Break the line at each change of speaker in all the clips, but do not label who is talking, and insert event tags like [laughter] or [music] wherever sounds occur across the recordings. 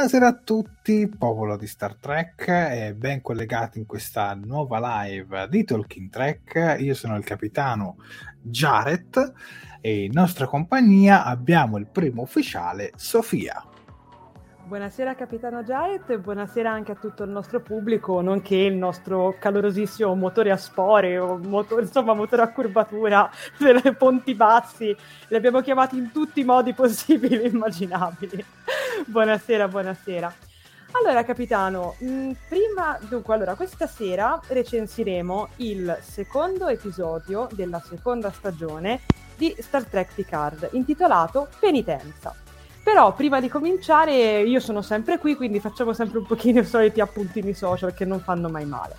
Buonasera a tutti, popolo di Star Trek e ben collegati in questa nuova live di Talking Trek. Io sono il capitano Jared e in nostra compagnia abbiamo il primo ufficiale Sofia.
Buonasera capitano Jared e buonasera anche a tutto il nostro pubblico, nonché il nostro calorosissimo motore a spore o motore, insomma motore a curvatura [laughs] delle ponti bassi. Li abbiamo chiamati in tutti i modi possibili e immaginabili. [laughs] buonasera, buonasera. Allora, capitano, mh, prima, dunque, allora, questa sera recensiremo il secondo episodio della seconda stagione di Star Trek Picard, intitolato Penitenza. Però prima di cominciare io sono sempre qui, quindi facciamo sempre un pochino i soliti appuntini social che non fanno mai male.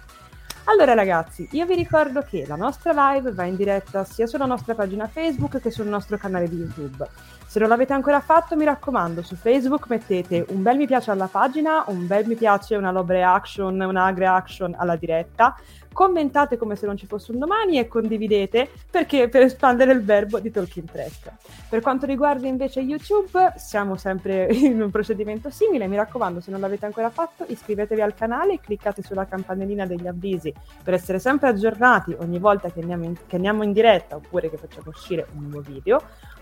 Allora ragazzi, io vi ricordo che la nostra live va in diretta sia sulla nostra pagina Facebook che sul nostro canale di YouTube. Se non l'avete ancora fatto, mi raccomando, su Facebook mettete un bel mi piace alla pagina, un bel mi piace, una love reaction, agre action alla diretta, commentate come se non ci fosse un domani e condividete perché per espandere il verbo di Talking Track. Per quanto riguarda invece YouTube, siamo sempre in un procedimento simile, mi raccomando, se non l'avete ancora fatto, iscrivetevi al canale e cliccate sulla campanellina degli avvisi per essere sempre aggiornati ogni volta che andiamo in, che andiamo in diretta oppure che facciamo uscire un nuovo video.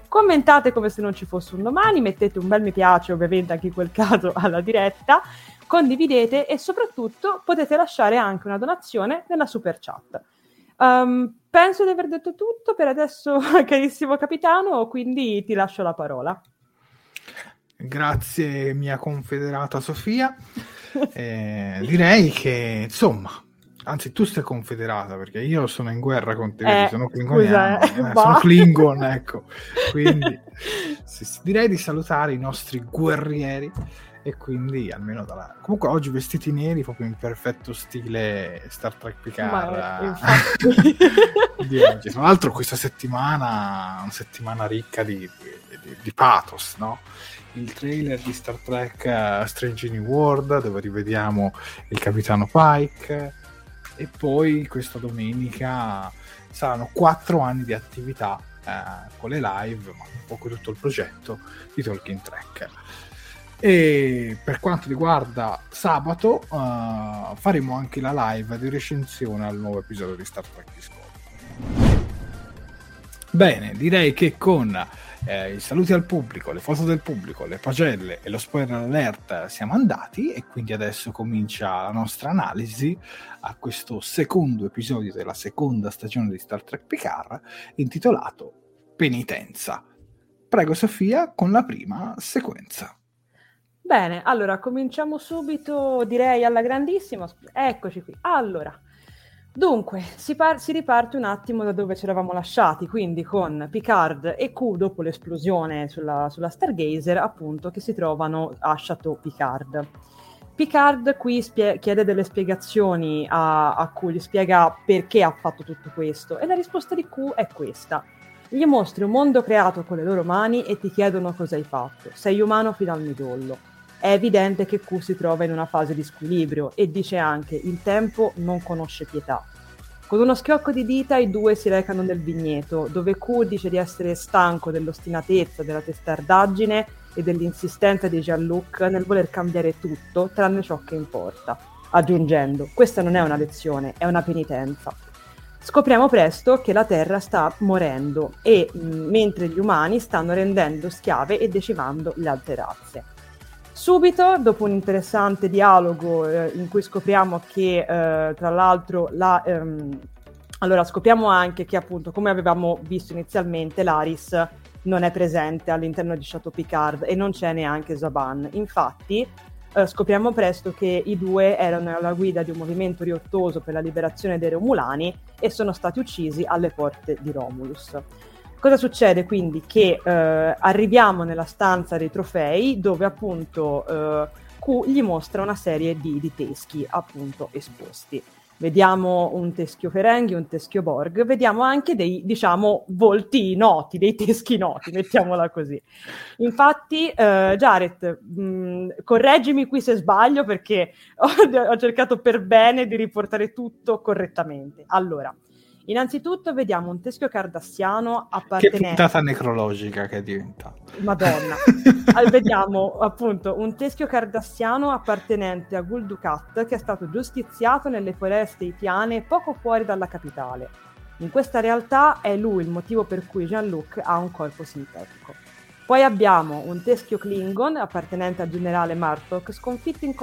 Commentate come se non ci fosse un domani, mettete un bel mi piace ovviamente anche in quel caso alla diretta, condividete e soprattutto potete lasciare anche una donazione nella super chat. Um, penso di aver detto tutto per adesso, [laughs] carissimo capitano, quindi ti lascio la parola.
Grazie mia confederata Sofia. [laughs] Eh, direi che insomma Anzi, tu sei confederata perché io sono in guerra con te, eh, sono klingoniano, scusa, eh, eh, sono Klingon, ecco. [laughs] Quindi sì, sì, direi di salutare i nostri guerrieri e quindi almeno dalla... comunque oggi vestiti neri proprio in perfetto stile Star Trek Picard. [laughs] Di oggi. Tra l'altro questa settimana una settimana ricca di, di, di pathos no? il trailer di Star Trek uh, Strange New World dove rivediamo il capitano Pike. E poi questa domenica saranno quattro anni di attività uh, con le live ma un po' con tutto il progetto di Talking Track e per quanto riguarda sabato, uh, faremo anche la live di recensione al nuovo episodio di Star Trek Discovery. Bene, direi che con eh, i saluti al pubblico, le foto del pubblico, le pagelle e lo spoiler alert siamo andati e quindi adesso comincia la nostra analisi a questo secondo episodio della seconda stagione di Star Trek Picard intitolato Penitenza. Prego Sofia con la prima sequenza.
Bene, allora cominciamo subito, direi alla grandissima. Eccoci qui. Allora, dunque, si, par- si, riparte un attimo da dove ci eravamo lasciati, quindi con Picard e Q dopo l'esplosione sulla, sulla Stargazer, appunto, che si trovano a Chateau Picard. Picard qui spie- chiede delle spiegazioni a, a Q, gli spiega perché ha fatto tutto questo e la risposta di Q è questa. Gli mostri un mondo creato con le loro mani e ti chiedono cosa hai fatto. Sei umano fino al midollo è evidente che Q si trova in una fase di squilibrio e dice anche il tempo non conosce pietà. Con uno schiocco di dita i due si recano nel vigneto, dove Q dice di essere stanco dell'ostinatezza, della testardaggine e dell'insistenza di Jean-Luc nel voler cambiare tutto tranne ciò che importa, aggiungendo questa non è una lezione, è una penitenza. Scopriamo presto che la Terra sta morendo e mh, mentre gli umani stanno rendendo schiave e decimando le altre razze. Subito, dopo un interessante dialogo eh, in cui scopriamo che, eh, tra l'altro, la, ehm, allora scopriamo anche che, appunto, come avevamo visto inizialmente, l'Aris non è presente all'interno di Chateau Picard e non c'è neanche Zaban. Infatti, eh, scopriamo presto che i due erano alla guida di un movimento riottoso per la liberazione dei Romulani e sono stati uccisi alle porte di Romulus. Cosa succede quindi? Che eh, arriviamo nella stanza dei trofei dove appunto eh, Q gli mostra una serie di, di, teschi appunto esposti. Vediamo un teschio Ferenghi, un teschio Borg, vediamo anche dei, diciamo, volti noti, dei teschi noti, mettiamola così. Infatti, eh, Jared, mh, correggimi qui se sbaglio perché [laughs] ho, ho cercato per bene di riportare tutto correttamente. Allora, Innanzitutto vediamo un teschio cardassiano appartenente...
Che puntata necrologica che è diventata.
Madonna. [laughs] vediamo appunto un teschio cardassiano appartenente a Gul Dukat che è stato giustiziato nelle foreste itiane poco fuori dalla capitale. In questa realtà è lui il motivo per cui Jean-Luc ha un corpo sintetico. Poi abbiamo un teschio Klingon appartenente al generale Martok sconfitto in,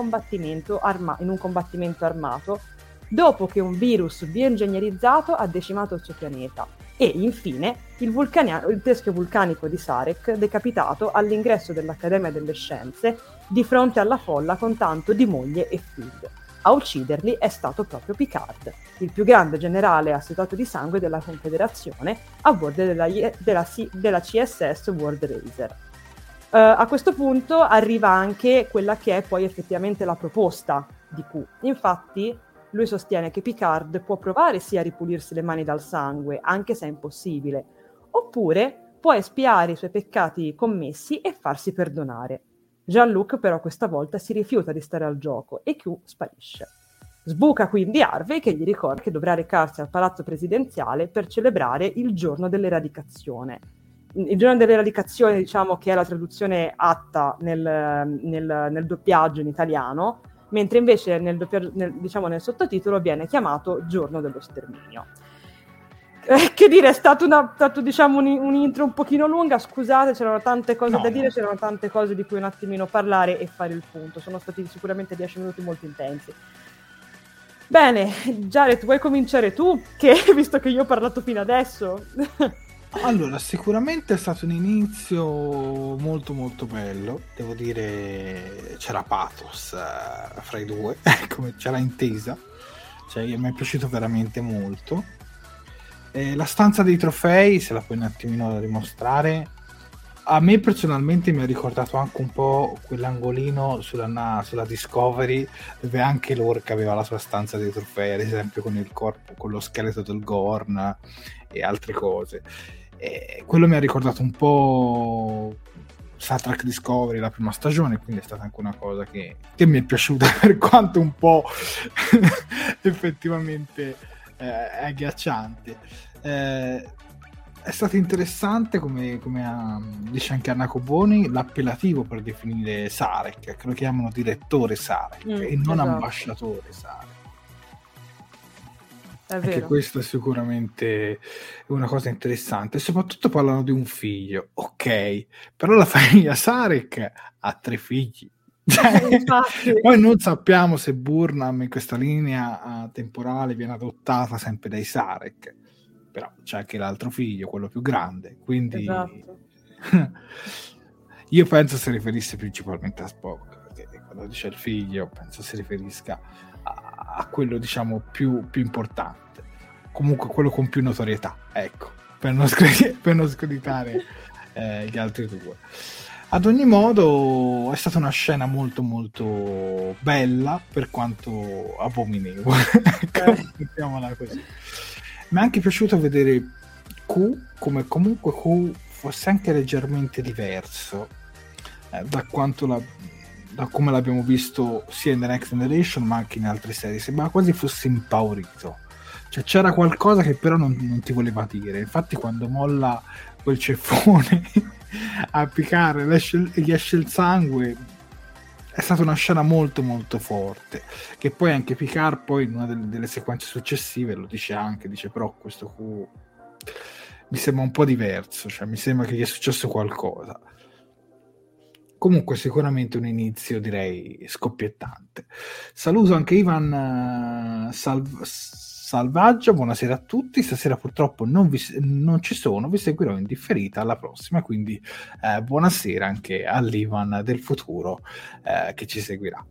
arma- in un combattimento armato dopo che un virus bioingegnerizzato ha decimato il suo pianeta. E infine il, vulcania- il teschio vulcanico di Sarek decapitato all'ingresso dell'Accademia delle Scienze di fronte alla folla con tanto di moglie e figlio. A ucciderli è stato proprio Picard, il più grande generale assetato di sangue della Confederazione a bordo della, della, della CSS World Racer. Uh, a questo punto arriva anche quella che è poi effettivamente la proposta di Q. Infatti, lui sostiene che Picard può provare sì a ripulirsi le mani dal sangue, anche se è impossibile, oppure può espiare i suoi peccati commessi e farsi perdonare. Jean-Luc però questa volta si rifiuta di stare al gioco e Q sparisce. Sbuca quindi Harvey che gli ricorda che dovrà recarsi al palazzo presidenziale per celebrare il giorno dell'eradicazione. Il giorno dell'eradicazione, diciamo che è la traduzione atta nel, nel, nel doppiaggio in italiano, mentre invece nel, doppia, nel, diciamo nel sottotitolo viene chiamato Giorno dello sterminio. Eh, che dire, è stato, una, stato diciamo, un, un, intro un pochino lunga, scusate, c'erano tante cose no, da dire, c'erano tante cose di cui un attimino parlare e fare il punto. Sono stati sicuramente dieci minuti molto intensi. Bene, Jared, vuoi cominciare tu? Che [laughs] visto che io ho parlato fino adesso. [laughs]
Allora, sicuramente è stato un inizio molto molto bello, devo dire c'era pathos uh, fra i due, [laughs] come c'era intesa, cioè, mi è piaciuto veramente molto. E la stanza dei trofei, se la puoi un attimino dimostrare, a me personalmente mi ha ricordato anche un po' quell'angolino sulla, sulla, Discovery dove anche l'orca aveva la sua stanza dei trofei, ad esempio con il corpo, con lo scheletro del Gorn e altre cose. E quello mi ha ricordato un po' Star Trek Discovery la prima stagione, quindi è stata anche una cosa che, che mi è piaciuta [laughs] per quanto un po' [laughs] effettivamente eh, agghiacciante. Eh, è stato interessante, come, come ha, dice anche Anna Coboni, l'appellativo per definire Sarek, che lo chiamano direttore Sarek mm, e non esatto. ambasciatore Sarek. Anche questo è sicuramente una cosa interessante. Soprattutto parlano di un figlio, ok, però la [laughs] famiglia Sarek ha tre figli. [laughs] Cioè, poi non sappiamo se Burnham in questa linea temporale viene adottata sempre dai Sarek però c'è anche l'altro figlio, quello più grande, quindi esatto. [laughs] io penso si riferisse principalmente a Spock, perché quando dice il figlio penso si riferisca a, quello diciamo più, più, importante, comunque quello con più notorietà, ecco, per non, screditare, per non screditare eh, gli altri due. Ad ogni modo è stata una scena molto molto bella per quanto abominevole, [laughs] eh. mettiamola così mi è anche piaciuto vedere Q come comunque Q fosse anche leggermente diverso eh, da quanto la, da come l'abbiamo visto sia in The Next Generation ma anche in altre serie sembrava quasi fosse impaurito. Cioè c'era qualcosa che però non, non ti voleva dire. Infatti quando molla quel ceffone [laughs] a piccare gli esce il sangue è stata una scena molto molto forte. Che poi anche Picard poi in una delle, delle sequenze successive lo dice anche dice però questo Q mi sembra un po' diverso cioè mi sembra che gli è successo qualcosa comunque sicuramente un inizio direi scoppiettante saluto anche Ivan uh, Salv- Salvaggio, buonasera a tutti. Stasera purtroppo non, vi, non ci sono, vi seguirò in differita alla prossima. Quindi eh, buonasera anche all'Ivan del futuro eh, che ci seguirà.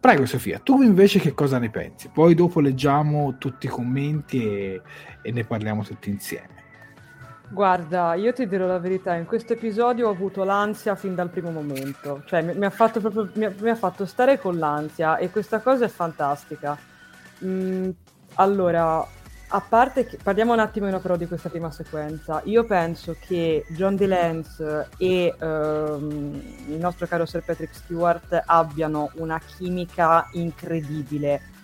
Prego Sofia, tu invece che cosa ne pensi? Poi dopo leggiamo tutti i commenti e, e ne parliamo tutti insieme.
Guarda, io ti dirò la verità, in questo episodio ho avuto l'ansia fin dal primo momento, cioè mi, mi ha fatto proprio mi mi ha fatto stare con l'ansia e questa cosa è fantastica Mm, allora, a parte che parliamo un attimo però di questa prima sequenza. Io penso che John DeLance e ehm, il nostro caro Sir Patrick Stewart abbiano una chimica incredibile.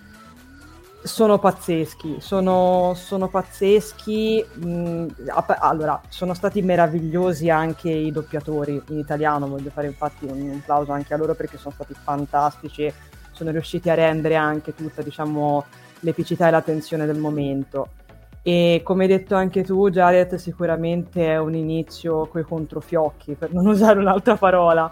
Sono pazzeschi, sono, sono pazzeschi. Mh, mm, allora, sono stati meravigliosi anche i doppiatori in italiano. Voglio fare infatti un, un applauso anche a loro perché sono stati fantastici sono riusciti a rendere anche tutta diciamo, l'epicità e la tensione del momento. E come hai detto anche tu, Jared, sicuramente è un inizio coi controfiocchi, per non [laughs] usare un'altra parola.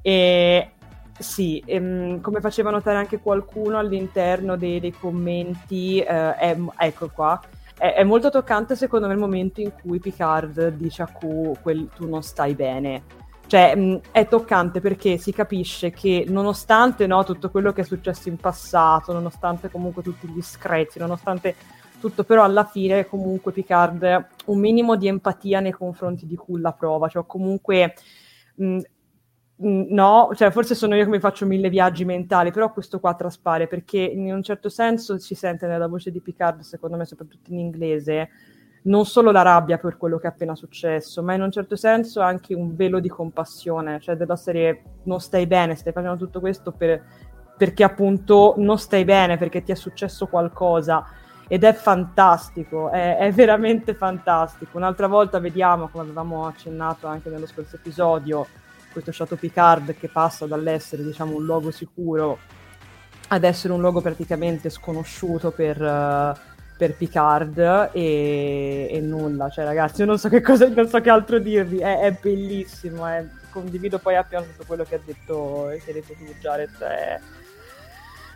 E sì, ehm, come faceva notare anche qualcuno all'interno dei, dei commenti, eh, è, ecco qua, è, è, molto toccante secondo me il momento in cui Picard dice a Q quel, tu non stai bene cioè, mh, è toccante perché si capisce che nonostante no, tutto quello che è successo in passato, nonostante comunque tutti gli screzi, nonostante tutto, però alla fine comunque Picard un minimo di empatia nei confronti di Q la prova, cioè comunque... Mh, no, cioè forse sono io che mi faccio mille viaggi mentali, però questo qua traspare perché in un certo senso si sente nella voce di Picard, secondo me soprattutto in inglese, non solo la rabbia per quello che è appena successo, ma in un certo senso anche un velo di compassione, cioè della serie non stai bene, stai facendo tutto questo per, perché appunto non stai bene, perché ti è successo qualcosa ed è fantastico, è, è, veramente fantastico. Un'altra volta vediamo, come avevamo accennato anche nello scorso episodio, questo Chateau Picard che passa dall'essere diciamo un luogo sicuro ad essere un luogo praticamente sconosciuto per... Uh, per Picard e, e, nulla, cioè ragazzi, io non so che cosa, non so che altro dirvi, è, è bellissimo, è, condivido poi appieno tutto quello che ha detto, che hai detto tu Jared, è,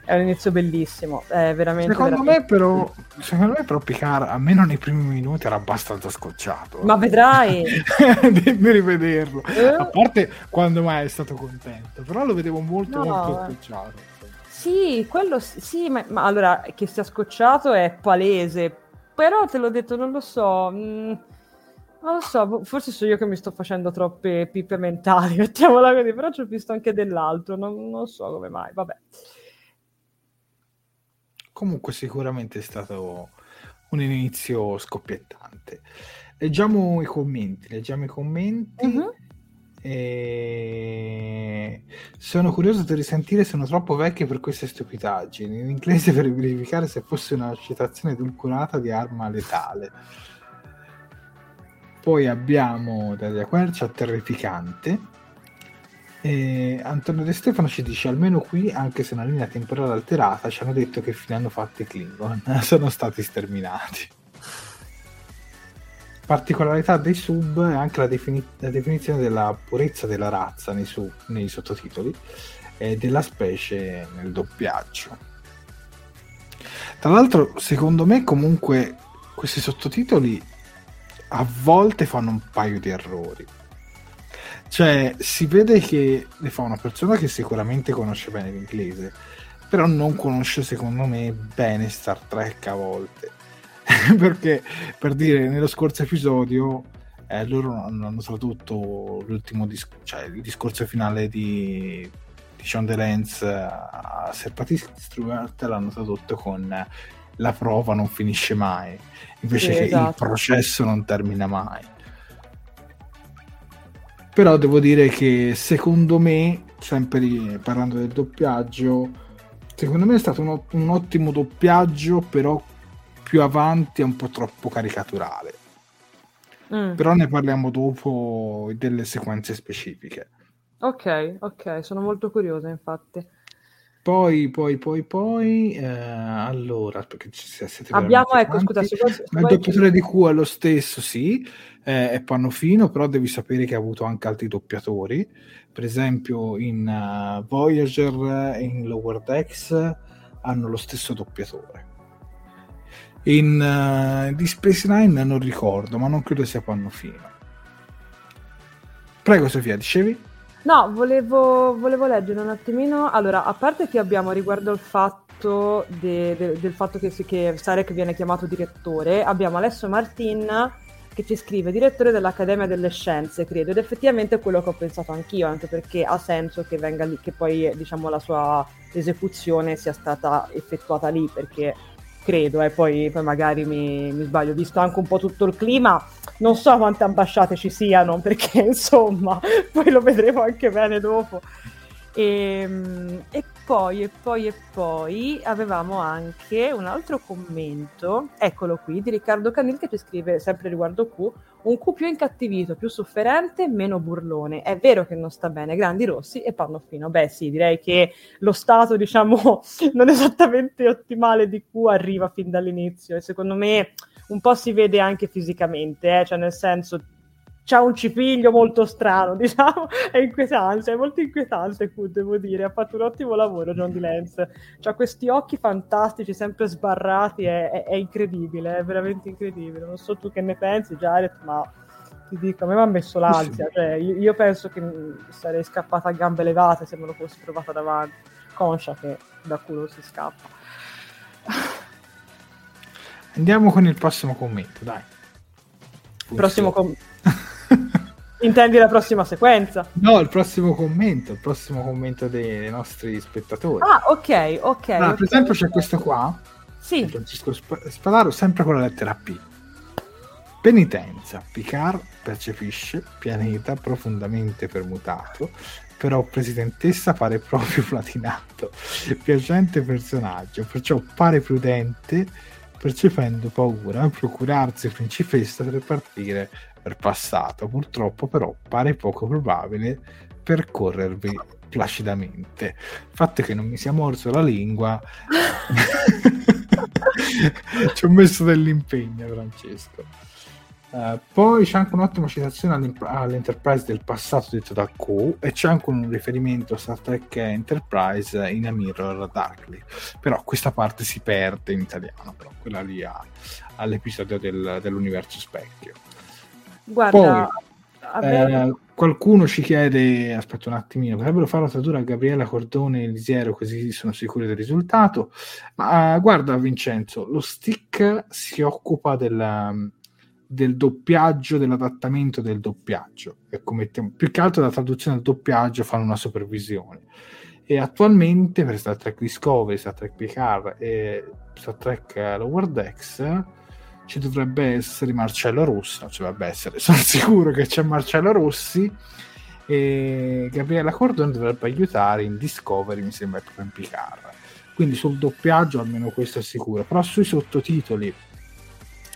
è un inizio bellissimo, è veramente...
Secondo,
veramente
me, però, secondo me però Picard, almeno nei primi minuti, era abbastanza scocciato.
Ma vedrai! [laughs]
di rivederlo, eh? a parte quando mai è stato contento, però lo vedevo molto, no, molto scocciato.
Sì, quello sì, ma, ma, allora che sia scocciato è palese, però te l'ho detto, non lo so. Mh, mm, Non lo so, forse sono io che mi sto facendo troppe pippe mentali, [laughs] mettiamola così, però ci ho visto anche dell'altro, non, non so come mai, vabbè.
Comunque sicuramente è stato un inizio scoppiettante. Leggiamo i commenti, leggiamo i commenti. Uh-huh. E... Sono curioso di risentire sono troppo vecchie per queste stupidaggini. In inglese per verificare se fosse una citazione edulcorata di arma letale. Poi abbiamo Daria Quercia, terrificante. E Antonio De Stefano ci dice almeno qui, anche se una linea temporale alterata, ci hanno detto che fine hanno fatto i Klingon. [laughs] Sono stati sterminati particolarità dei sub è anche la, defini- la definizione della purezza della razza nei, su- nei sottotitoli e della specie nel doppiaggio. Tra l'altro, secondo me, comunque, questi sottotitoli a volte fanno un paio di errori. Cioè, si vede che le fa una persona che sicuramente conosce bene l'inglese, però non conosce, secondo me, bene Star Trek a volte [laughs] perché per dire nello scorso episodio eh, loro hanno, hanno tradotto l'ultimo dis- cioè il discorso finale di, di Sean DeLance a Serpatist Stewart l'hanno tradotto con la prova non finisce mai invece sì, che esatto. il processo non termina mai però devo dire che secondo me sempre parlando del doppiaggio secondo me è stato un, un ottimo doppiaggio però più avanti è un po' troppo caricaturale. Mm. Però ne parliamo dopo delle sequenze specifiche.
Ok, ok, sono molto curiosa infatti.
Poi, poi, poi, poi, eh, allora, perché ci siete
Abbiamo, ecco, scusa,
se vuoi, se il doppiatore di Q è lo stesso, sì, eh, è Pannofino, però devi sapere che ha avuto anche altri doppiatori, per esempio in uh, Voyager e in Lower Decks hanno lo stesso doppiatore. In uh, di Space Nine non ricordo, ma non credo sia Pannofino. Prego Sofia, dicevi?
No, volevo, volevo, leggere un attimino. Allora, a parte che abbiamo riguardo il fatto de, de, del fatto che, che Sarek viene chiamato direttore, abbiamo Alessio Martin che ci scrive direttore dell'Accademia delle Scienze, credo, ed effettivamente è quello che ho pensato anch'io, anche perché ha senso che venga lì, che poi diciamo la sua esecuzione sia stata effettuata lì, perché credo, e eh, poi, poi, magari mi, mi, sbaglio, visto anche un po' tutto il clima, non so quante ambasciate ci siano, [laughs] perché insomma, poi lo vedremo anche bene dopo. E, ehm, e, poi, e poi, e poi avevamo anche un altro commento, eccolo qui, di Riccardo Canil che ci scrive sempre riguardo Q, un Q più incattivito, più sofferente, meno burlone. È vero che non sta bene, grandi rossi e panno fino. Beh sì, direi che lo stato, diciamo, [laughs] non esattamente ottimale di Q arriva fin dall'inizio e secondo me un po' si vede anche fisicamente, eh? cioè nel senso c'ha un cipiglio molto strano, [laughs] diciamo, è inquietante, è molto inquietante Q, devo dire, ha fatto un ottimo lavoro John [laughs] D. Lance, ha questi occhi fantastici, sempre sbarrati, è, è, è, incredibile, è veramente incredibile, non so tu che ne pensi Jared, ma ti dico, a me mi ha messo l'ansia, [laughs] cioè, io, io, penso che sarei scappata a gambe levate se me lo fossi trovata davanti, conscia che da culo si scappa.
Andiamo con il prossimo commento, dai.
Prossimo commento. [laughs] Intendi la prossima sequenza?
No, il prossimo commento, il prossimo commento dei, nostri spettatori.
Ah, ok, ok.
Allora,
okay.
Per esempio c'è questo qua.
Sì.
Francesco Spadaro, sempre con la lettera P. Penitenza. Picard percepisce pianeta profondamente permutato, però presidentessa pare proprio [laughs] platinato. Piacente personaggio, perciò pare prudente, percependo paura, procurarsi principessa per partire per passato, purtroppo però pare poco probabile percorrervi placidamente. Il fatto è che non mi sia morso la lingua, [laughs] ci ho messo dell'impegno, Francesco. Uh, poi c'è anche un'ottima citazione all'Enterprise del passato detto da Q e c'è anche un riferimento a Star Trek Enterprise in A Mirror Darkly però questa parte si perde in italiano però quella lì ha, all'episodio del, dell'universo specchio
Guarda,
Poi, eh, qualcuno ci chiede, aspetta un attimino, potrebbero fare la tradura a Gabriella Cordone e Lisiero così sono sicuri del risultato. Ma uh, guarda Vincenzo, lo stick si occupa della, del doppiaggio, dell'adattamento del doppiaggio. Ecco, mettiamo, più che altro la traduzione del doppiaggio fanno una supervisione. E attualmente per Star Trek Discovery, Star Trek Picard e Star Trek Lower Decks ci dovrebbe essere Marcello Rossi, non ci dovrebbe essere, [laughs] sono sicuro che c'è Marcello Rossi e Gabriella Cordone dovrebbe aiutare in Discovery, mi sembra proprio in Picard. Quindi sul doppiaggio almeno questo è sicuro, però sui sottotitoli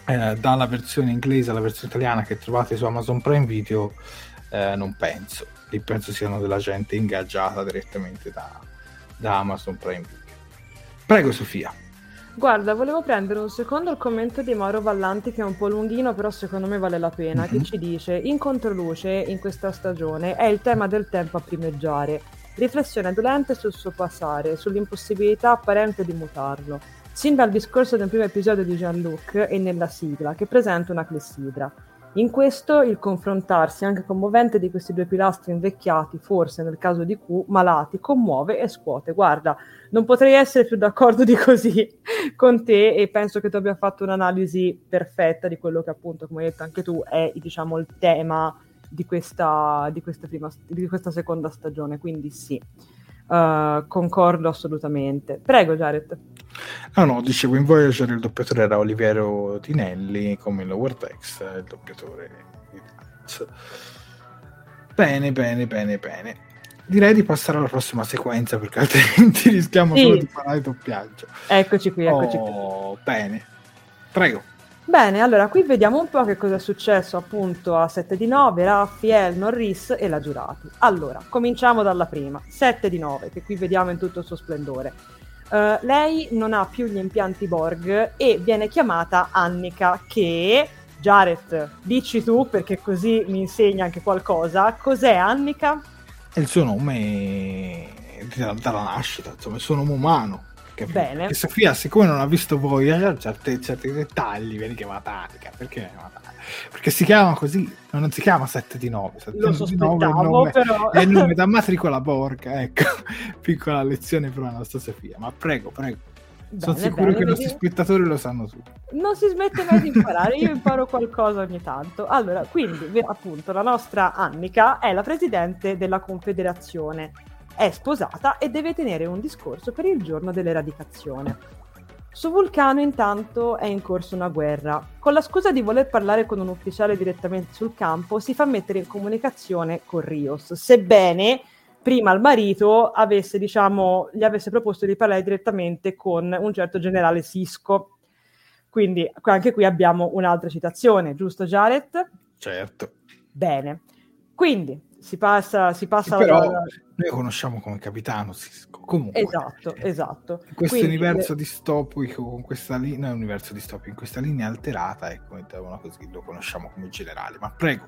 eh, dalla versione inglese alla versione italiana che trovate su Amazon Prime Video eh, non penso, lì penso siano della gente ingaggiata direttamente da, da Amazon Prime Video. Prego Sofia.
Guarda, volevo prendere un secondo il commento di Mauro Vallanti che è un po' lunghino, però secondo me vale la pena, mm-hmm. che mhm. ci dice in controluce in questa stagione è il tema del tempo a primeggiare, riflessione dolente sul suo passare, sull'impossibilità apparente di mutarlo, sin dal discorso del primo episodio di Jean-Luc e nella sigla, che presenta una clessidra. In questo il confrontarsi anche commovente di questi due pilastri invecchiati, forse nel caso di Q, malati, commuove e scuote. Guarda, non potrei essere più d'accordo di così [laughs] con te e penso che tu abbia fatto un'analisi perfetta di quello che appunto, come hai detto anche tu, è diciamo il tema di questa, di questa, prima, di questa seconda stagione. Quindi sì, uh, concordo assolutamente. Prego Jared.
No, no, dicevo in Voyager il doppiatore era Oliviero Tinelli, come in Lower Text, il doppiatore di Dance. Bene, bene, bene, bene. Direi di passare alla prossima sequenza perché altrimenti [laughs] rischiamo sì. solo di fare il doppiaggio.
Eccoci qui, eccoci
oh, qui. Bene, prego.
Bene, allora qui vediamo un po' che cosa è successo appunto a 7 di 9, Raffi, El, Norris e la Giurati. Allora, cominciamo dalla prima, 7 di 9, che qui vediamo in tutto il suo splendore. Uh, lei non ha più gli impianti Borg e viene chiamata Annika che... Jared, dici tu perché così mi insegna anche qualcosa. Cos'è Annika?
Il suo nome dalla nascita, insomma, il suo nome umano.
Capito? Bene.
E Sofia, siccome non ha visto voi, certi, certi dettagli viene chiamata Annika. Perché viene chiamata Annika? Perché si chiama così, non si chiama 7 di 9. 7
Lo
di
9 è il nome, però...
è il nome da matricola Borca, ecco. [laughs] Piccola lezione per la nostra Sofia. Ma prego, prego. Bene, Sono sicuro bene, che i nostri spettatori lo sanno tutti.
Non si smette mai di imparare, io imparo qualcosa ogni tanto. Allora, quindi, appunto, la nostra Annika è la presidente della Confederazione è sposata e deve tenere un discorso per il giorno dell'eradicazione. Su Vulcano intanto è in corso una guerra. Con la scusa di voler parlare con un ufficiale direttamente sul campo, si fa mettere in comunicazione con Rios, sebbene prima il marito avesse, diciamo, gli avesse proposto di parlare direttamente con un certo generale Sisco. Quindi anche qui abbiamo un'altra citazione, giusto Jared?
Certo.
Bene. Quindi si passa, si passa
però alla... noi conosciamo come capitano Cisco comunque.
Esatto esatto.
in questo Quindi, universo le... distopico con questa linea non universo distopico in questa linea alterata ecco così lo conosciamo come generale ma prego.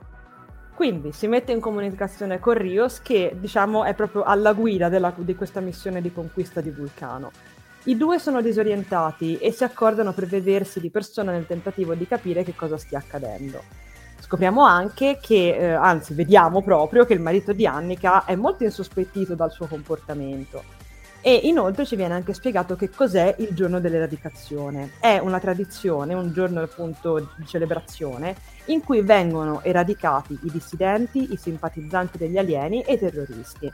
Quindi si mette in comunicazione con Rios che diciamo è proprio alla guida della, di questa missione di conquista di Vulcano. I due sono disorientati e si accordano per vedersi di persona nel tentativo di capire che cosa stia accadendo Scopriamo anche che, eh, anzi vediamo proprio che il marito di Annika è molto insospettito dal suo comportamento. E inoltre ci viene anche spiegato che cos'è il giorno dell'eradicazione. È una tradizione, un giorno appunto di celebrazione, in cui vengono eradicati i dissidenti, i simpatizzanti degli alieni e i terroristi.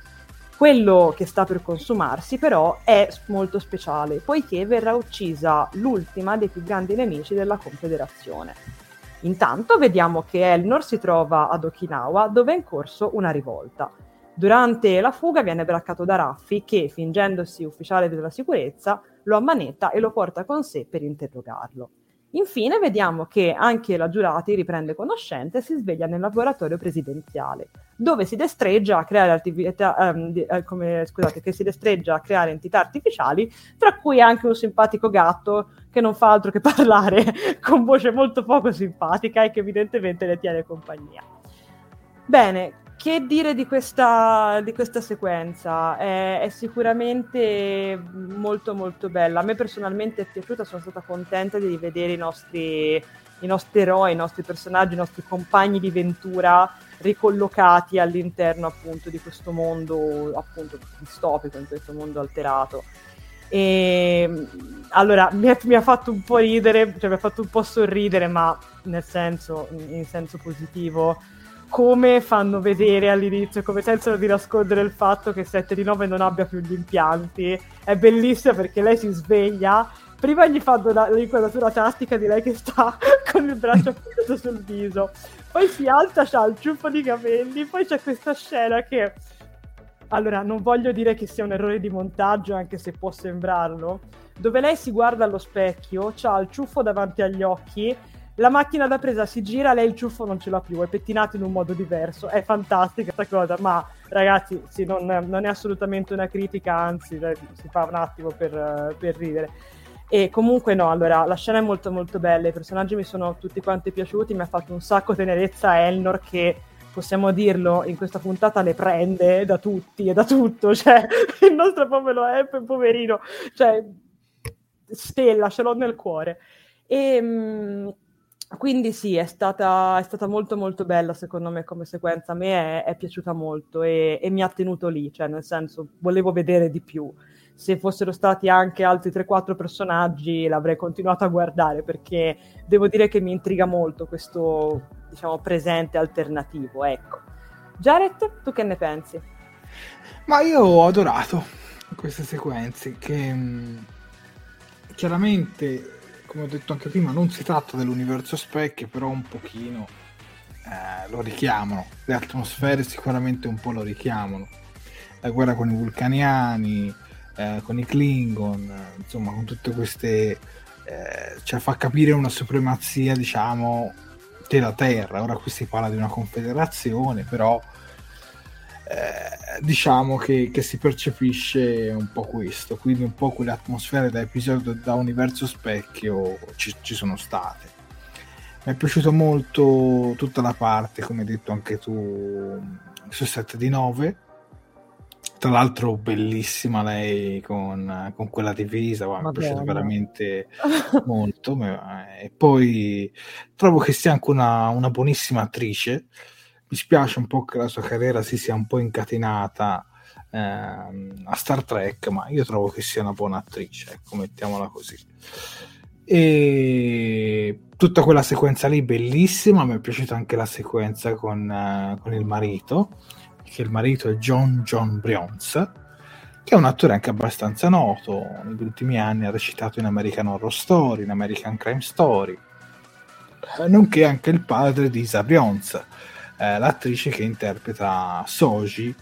Quello che sta per consumarsi però è molto speciale, poiché verrà uccisa l'ultima dei più grandi nemici della Confederazione. Intanto vediamo che Elnor si trova ad Okinawa dove è in corso una rivolta. Durante la fuga viene braccato da Raffi che, fingendosi ufficiale della sicurezza, lo ammanetta e lo porta con sé per interrogarlo. Infine vediamo che anche la Giurati riprende conoscenza e si sveglia nel laboratorio presidenziale, dove si destreggia a creare attività, di, eh, come, scusate, si destreggia a creare entità artificiali, tra cui anche un simpatico gatto che non fa altro che [laughs] parlare con voce molto poco simpatica e che evidentemente le tiene compagnia. Bene, che dire di questa, di questa sequenza? È, è, sicuramente molto molto bella. A me personalmente è piaciuta, sono stata contenta di rivedere i nostri, i nostri eroi, i nostri personaggi, i nostri compagni di ventura ricollocati all'interno appunto di questo mondo appunto distopico, in questo mondo alterato. E allora mi, è, mi, ha fatto un po' ridere, cioè mi ha fatto un po' sorridere, ma nel senso, in senso positivo, come fanno vedere all'inizio, come tentano di nascondere il fatto che 7 di 9 non abbia più gli impianti. È bellissima perché lei si sveglia, prima gli fanno la, l'inquadratura tattica di lei che sta [laughs] con il braccio appeso sul viso, poi si alza, ha il ciuffo di capelli, poi c'è questa scena che... Allora, non voglio dire che sia un errore di montaggio, anche se può sembrarlo, dove lei si guarda allo specchio, ha il ciuffo davanti agli occhi, la macchina da presa si gira, lei il ciuffo non ce l'ha più, è pettinato in un modo diverso. È fantastica questa cosa, ma ragazzi, sì, non, non, è assolutamente una critica, anzi, si fa un attimo per, per ridere. E comunque no, allora la scena è molto molto bella, i personaggi mi sono tutti quanti piaciuti, mi ha fatto un sacco tenerezza Elnor che possiamo dirlo, in questa puntata le prende da tutti e da tutto, [laughs] cioè il nostro povero Epp, poverino, cioè stella, ce l'ho nel cuore. E mh, quindi sì, è stata, è stata, molto molto bella secondo me come sequenza, a me è, è piaciuta molto e, e, mi ha tenuto lì, cioè nel senso volevo vedere di più. Se fossero stati anche altri 3-4 personaggi l'avrei continuato a guardare perché devo dire che mi intriga molto questo diciamo presente alternativo, ecco. Jared, tu che ne pensi?
Ma io ho adorato queste sequenze che chiaramente, come ho detto anche prima, non si tratta dell'universo specchio, però un pochino eh, lo richiamano. Le atmosfere sicuramente un po' lo richiamano. La guerra con i vulcaniani, eh, con i Klingon, insomma, con tutte queste... Eh, cioè fa capire una supremazia, diciamo, della Terra. Ora qui si parla di una confederazione, però eh, diciamo che, che, si percepisce un po' questo, quindi un po' quelle atmosfere da episodio da universo specchio ci, ci sono state. Mi è piaciuto molto tutta la parte, come hai detto anche tu, su 7 di 9. Tra l'altro bellissima lei con, con quella divisa, mi è piaciuto veramente molto. E poi trovo che sia anche una, una buonissima attrice mi spiace un po' che la sua carriera si sia un po' incatenata ehm, a Star Trek, ma io trovo che sia una buona attrice, ecco, mettiamola così. E tutta quella sequenza lì bellissima, mi è piaciuta anche la sequenza con, uh, con il marito, che il marito è John John Briones, che è un attore anche abbastanza noto, negli ultimi anni ha recitato in American Horror Story, in American Crime Story, nonché anche il padre di Isa Briones, eh, l'attrice che interpreta Soji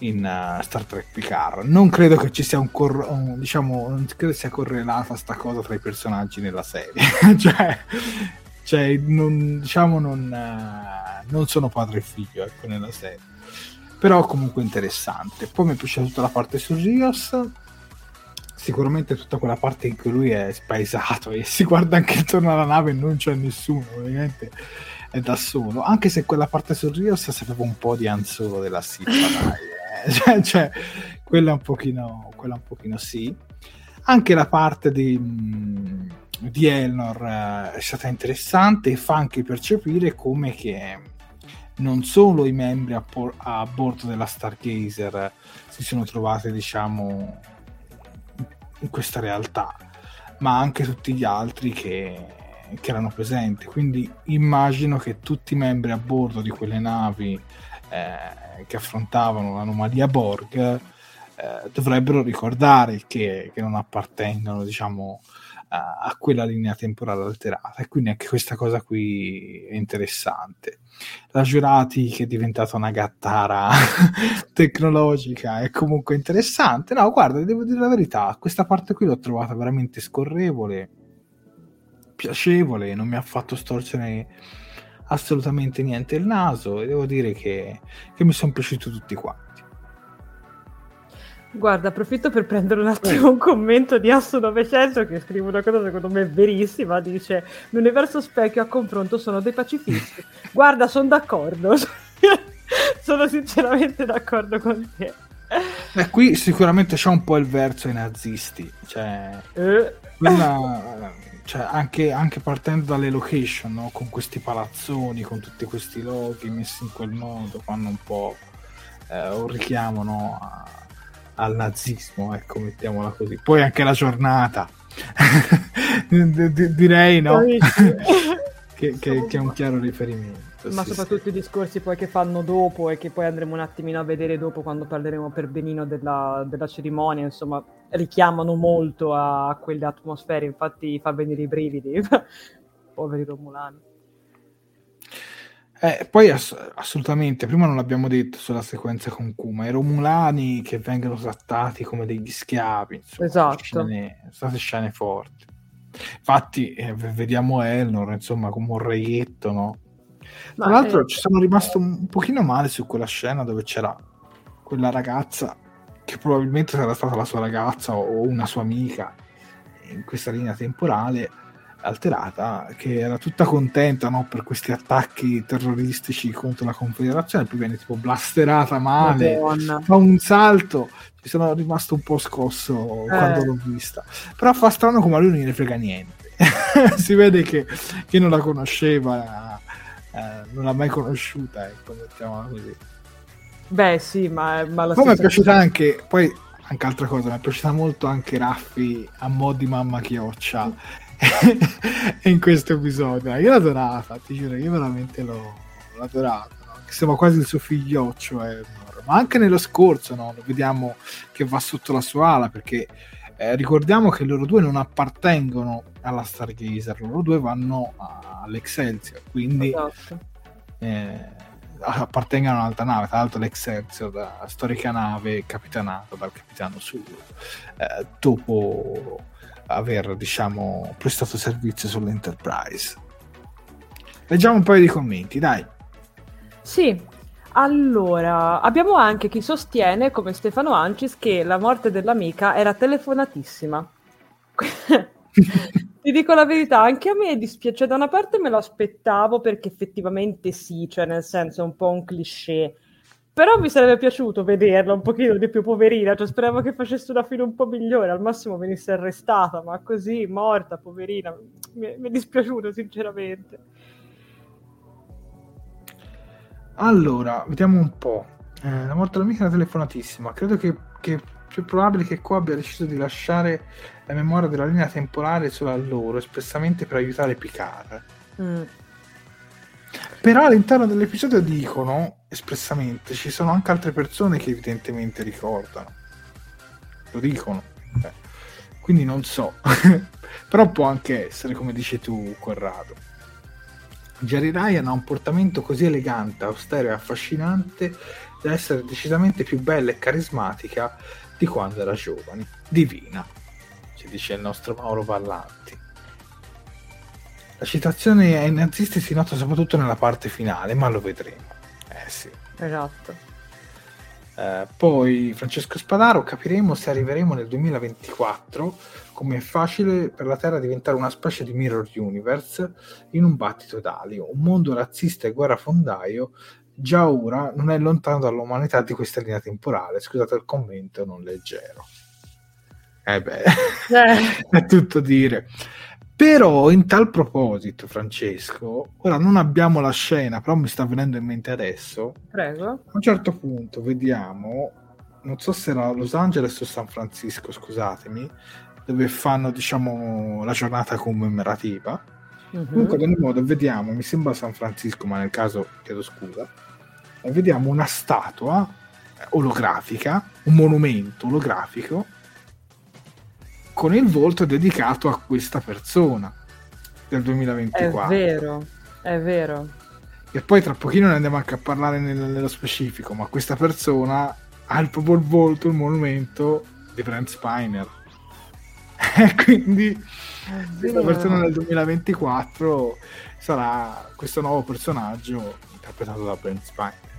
in uh, Star Trek Picard. Non credo che ci sia un, cor- un diciamo, non credo sia correlata sta cosa tra i personaggi nella serie. [laughs] cioè, cioè non, diciamo, non, uh, non, sono padre e figlio ecco, nella serie. Però comunque interessante. Poi mi è piaciuta tutta la parte su Rios. Sicuramente tutta quella parte in cui lui è spaesato e [laughs] si guarda anche intorno alla nave e non c'è nessuno, ovviamente è da solo, anche se quella parte sul Rios sapeva un po' di Anzolo della Sippa, [laughs] dai, eh. [laughs] cioè, cioè, quella un pochino, quella un pochino sì. Anche la parte di, mm, di Elnor uh, è stata interessante e fa anche percepire come che non solo i membri a, por- a bordo della Stargazer si sono trovati, diciamo, in questa realtà, ma anche tutti gli altri che che erano presenti. Quindi immagino che tutti i membri a bordo di quelle navi eh, che affrontavano l'anomalia Borg eh, dovrebbero ricordare che, che non appartengono, diciamo, a, quella linea temporale alterata. E quindi anche questa cosa qui è interessante. La Giurati che è diventata una gattara [laughs] tecnologica è comunque interessante. No, guarda, devo dire la verità, questa parte qui l'ho trovata veramente scorrevole piacevole, non mi ha fatto storcere assolutamente niente il naso e devo dire che, che mi sono piaciuti tutti quanti.
Guarda, approfitto per prendere un attimo un commento di Asso 900 che scrive una cosa secondo me verissima, dice l'universo specchio a confronto sono dei pacifisti. [laughs] Guarda, sono d'accordo, [laughs] sono sinceramente d'accordo con te.
Eh, qui sicuramente c'è un po' il verso ai nazisti, cioè eh. quella [laughs] cioè anche, anche, partendo dalle location, no? con questi palazzoni, con tutti questi loghi messi in quel modo, fanno un po' eh, un richiamo no? a, al nazismo, ecco, mettiamola così. Poi anche la giornata, [laughs] direi no, che, che, che, è un chiaro riferimento.
Ma sì, soprattutto sì. i discorsi poi che fanno dopo e che poi andremo un attimino a vedere dopo quando parleremo per benino della, della cerimonia, insomma, richiamano molto a quelle atmosfere, infatti fa venire i brividi, [laughs] poveri romulani.
Eh, poi ass- assolutamente, prima non l'abbiamo detto sulla sequenza con Kuma, i Romulani che vengono trattati come degli schiavi, insomma,
esatto.
scene, sono state scene forti. Infatti eh, vediamo Elnor, insomma, come un reietto, no? Tra l'altro eh... ci sono rimasto un pochino male su quella scena dove c'era quella ragazza che probabilmente sarà stata la sua ragazza o una sua amica in questa linea temporale alterata che era tutta contenta no, per questi attacchi terroristici contro la Confederazione, poi viene tipo blasterata male, Madonna. fa un salto, ci sono rimasto un po' scosso eh. quando l'ho vista, però fa strano come a lui non gliene frega niente, [laughs] si vede che, che non la conosceva, eh, non l'ha mai conosciuta, ecco, mettiamola così.
Beh sì, ma, ma la
Poi mi è piaciuta cosa... anche, poi anche altra cosa, mi è piaciuta molto anche Raffi a mo' di mamma chioccia [laughs] in questo episodio. Io l'ho adorata, ti giuro, io veramente l'ho, l'ho adorata. No? Sembra quasi il suo figlioccio, eh, ma anche nello scorso no? lo vediamo che va sotto la sua ala perché eh, ricordiamo che loro due non appartengono alla Stargazer, loro due vanno all'Excelsior, quindi esatto. eh, appartengono a un'altra nave, tra l'altro l'Excelsior, la storica nave capitanata dal capitano Sulu, eh, dopo aver diciamo prestato servizio sull'Enterprise. Leggiamo un paio di commenti, dai.
Sì, allora, abbiamo anche chi sostiene, come Stefano Ancis, che la morte dell'amica era telefonatissima. [laughs] Ti dico la verità, anche a me dispiace, da una parte me lo aspettavo perché effettivamente sì, cioè nel senso è un po' un cliché, però mi sarebbe piaciuto vederla un pochino di più poverina, cioè speravo che facesse una fine un po' migliore, al massimo venisse arrestata, ma così, morta, poverina, mi, mi è dispiaciuto sinceramente.
Allora, vediamo un po'. Eh, la morte dell'amica è una telefonatissima. Credo che, che più probabile che qua abbia deciso di lasciare la memoria della linea temporale solo a loro, espressamente per aiutare Picard. Mm. Però all'interno dell'episodio dicono espressamente ci sono anche altre persone che evidentemente ricordano. Lo dicono. Eh. Quindi non so. [laughs] Però può anche essere come dici tu, Corrado. Jerry Ryan ha un portamento così elegante, austero e affascinante da essere decisamente più bella e carismatica di quando era giovane. Divina, ci dice il nostro Mauro Vallanti. La citazione ai nazisti si nota soprattutto nella parte finale, ma lo vedremo. Eh sì.
Esatto.
Eh, poi Francesco Spadaro capiremo se arriveremo nel 2024 come è facile per la Terra diventare una specie di mirror universe in un battito d'alio, un mondo razzista e guerrafondaio già ora non è lontano dall'umanità di questa linea temporale. Scusate il commento non leggero. Eh beh, eh. [laughs] è tutto dire. Però in tal proposito, Francesco, ora non abbiamo la scena, però mi sta venendo in mente adesso.
Prego.
A un certo punto vediamo, non so se era Los Angeles o San Francisco, scusatemi, dove fanno diciamo la giornata commemorativa. Uh-huh. Comunque, ad ogni modo, vediamo, mi sembra San Francisco, ma nel caso chiedo scusa, vediamo una statua olografica, un monumento olografico con il volto dedicato a questa persona del 2024.
È vero, è vero.
E poi tra pochino ne andiamo anche a parlare nello specifico, ma questa persona ha il, proprio volto, il monumento di Brent Spiner. [laughs] E quindi questa persona nel 2024 sarà questo nuovo personaggio interpretato da Brent Spiner.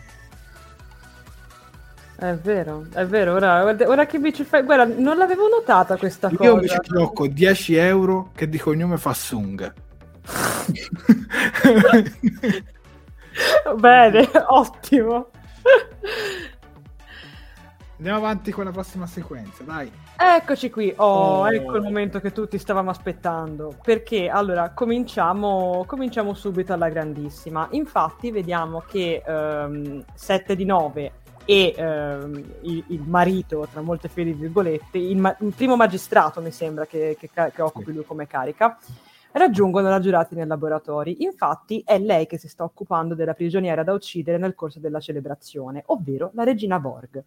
È vero, è vero. Ora, ora che mi ci fai. Guarda, non l'avevo notata questa
Io
cosa.
Io invece gioco 10 euro che di cognome fa Sung. [laughs]
Bene, ottimo.
Andiamo avanti con la prossima sequenza, dai.
Eccoci qui, oh, oh, ecco il momento che tutti stavamo aspettando. Perché allora cominciamo, cominciamo subito alla grandissima. Infatti, vediamo che ehm, 7 di 9 e ehm, il, il, marito, tra molte fedi virgolette, il, ma- il, primo magistrato mi sembra che, che, che occupi lui come carica, raggiungono la giurati nel laboratorio. Infatti è lei che si sta occupando della prigioniera da uccidere nel corso della celebrazione, ovvero la regina Borg.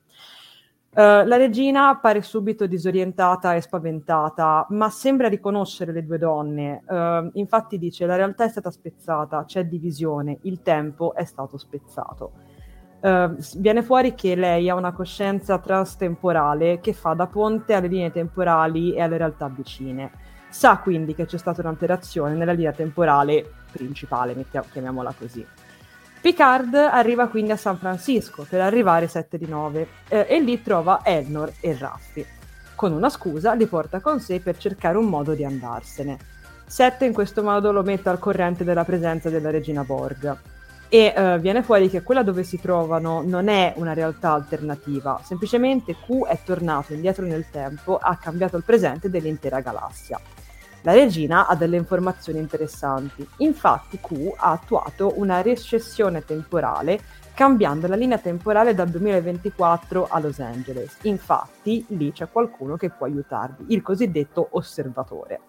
Uh, la regina pare subito disorientata e spaventata, ma sembra riconoscere le due donne. Uh, infatti dice: La realtà è stata spezzata, c'è divisione, il tempo è stato spezzato. Uh, viene fuori che lei ha una coscienza transtemporale che fa da ponte alle linee temporali e alle realtà vicine. Sa quindi che c'è stata un'alterazione nella linea temporale principale, mettiamo, chiamiamola così. Picard arriva quindi a San Francisco per arrivare 7 di 9 eh, e lì trova Elnor e Raffi. Con una scusa li porta con sé per cercare un modo di andarsene. Sette in questo modo lo mette al corrente della presenza della regina Borg e uh, viene fuori che quella dove si trovano non è una realtà alternativa, semplicemente Q è tornato indietro nel tempo, ha cambiato il presente dell'intera galassia. La regina ha delle informazioni interessanti, infatti Q ha attuato una recessione temporale cambiando la linea temporale dal 2024 a Los Angeles. Infatti lì c'è qualcuno che può aiutarvi, il cosiddetto osservatore.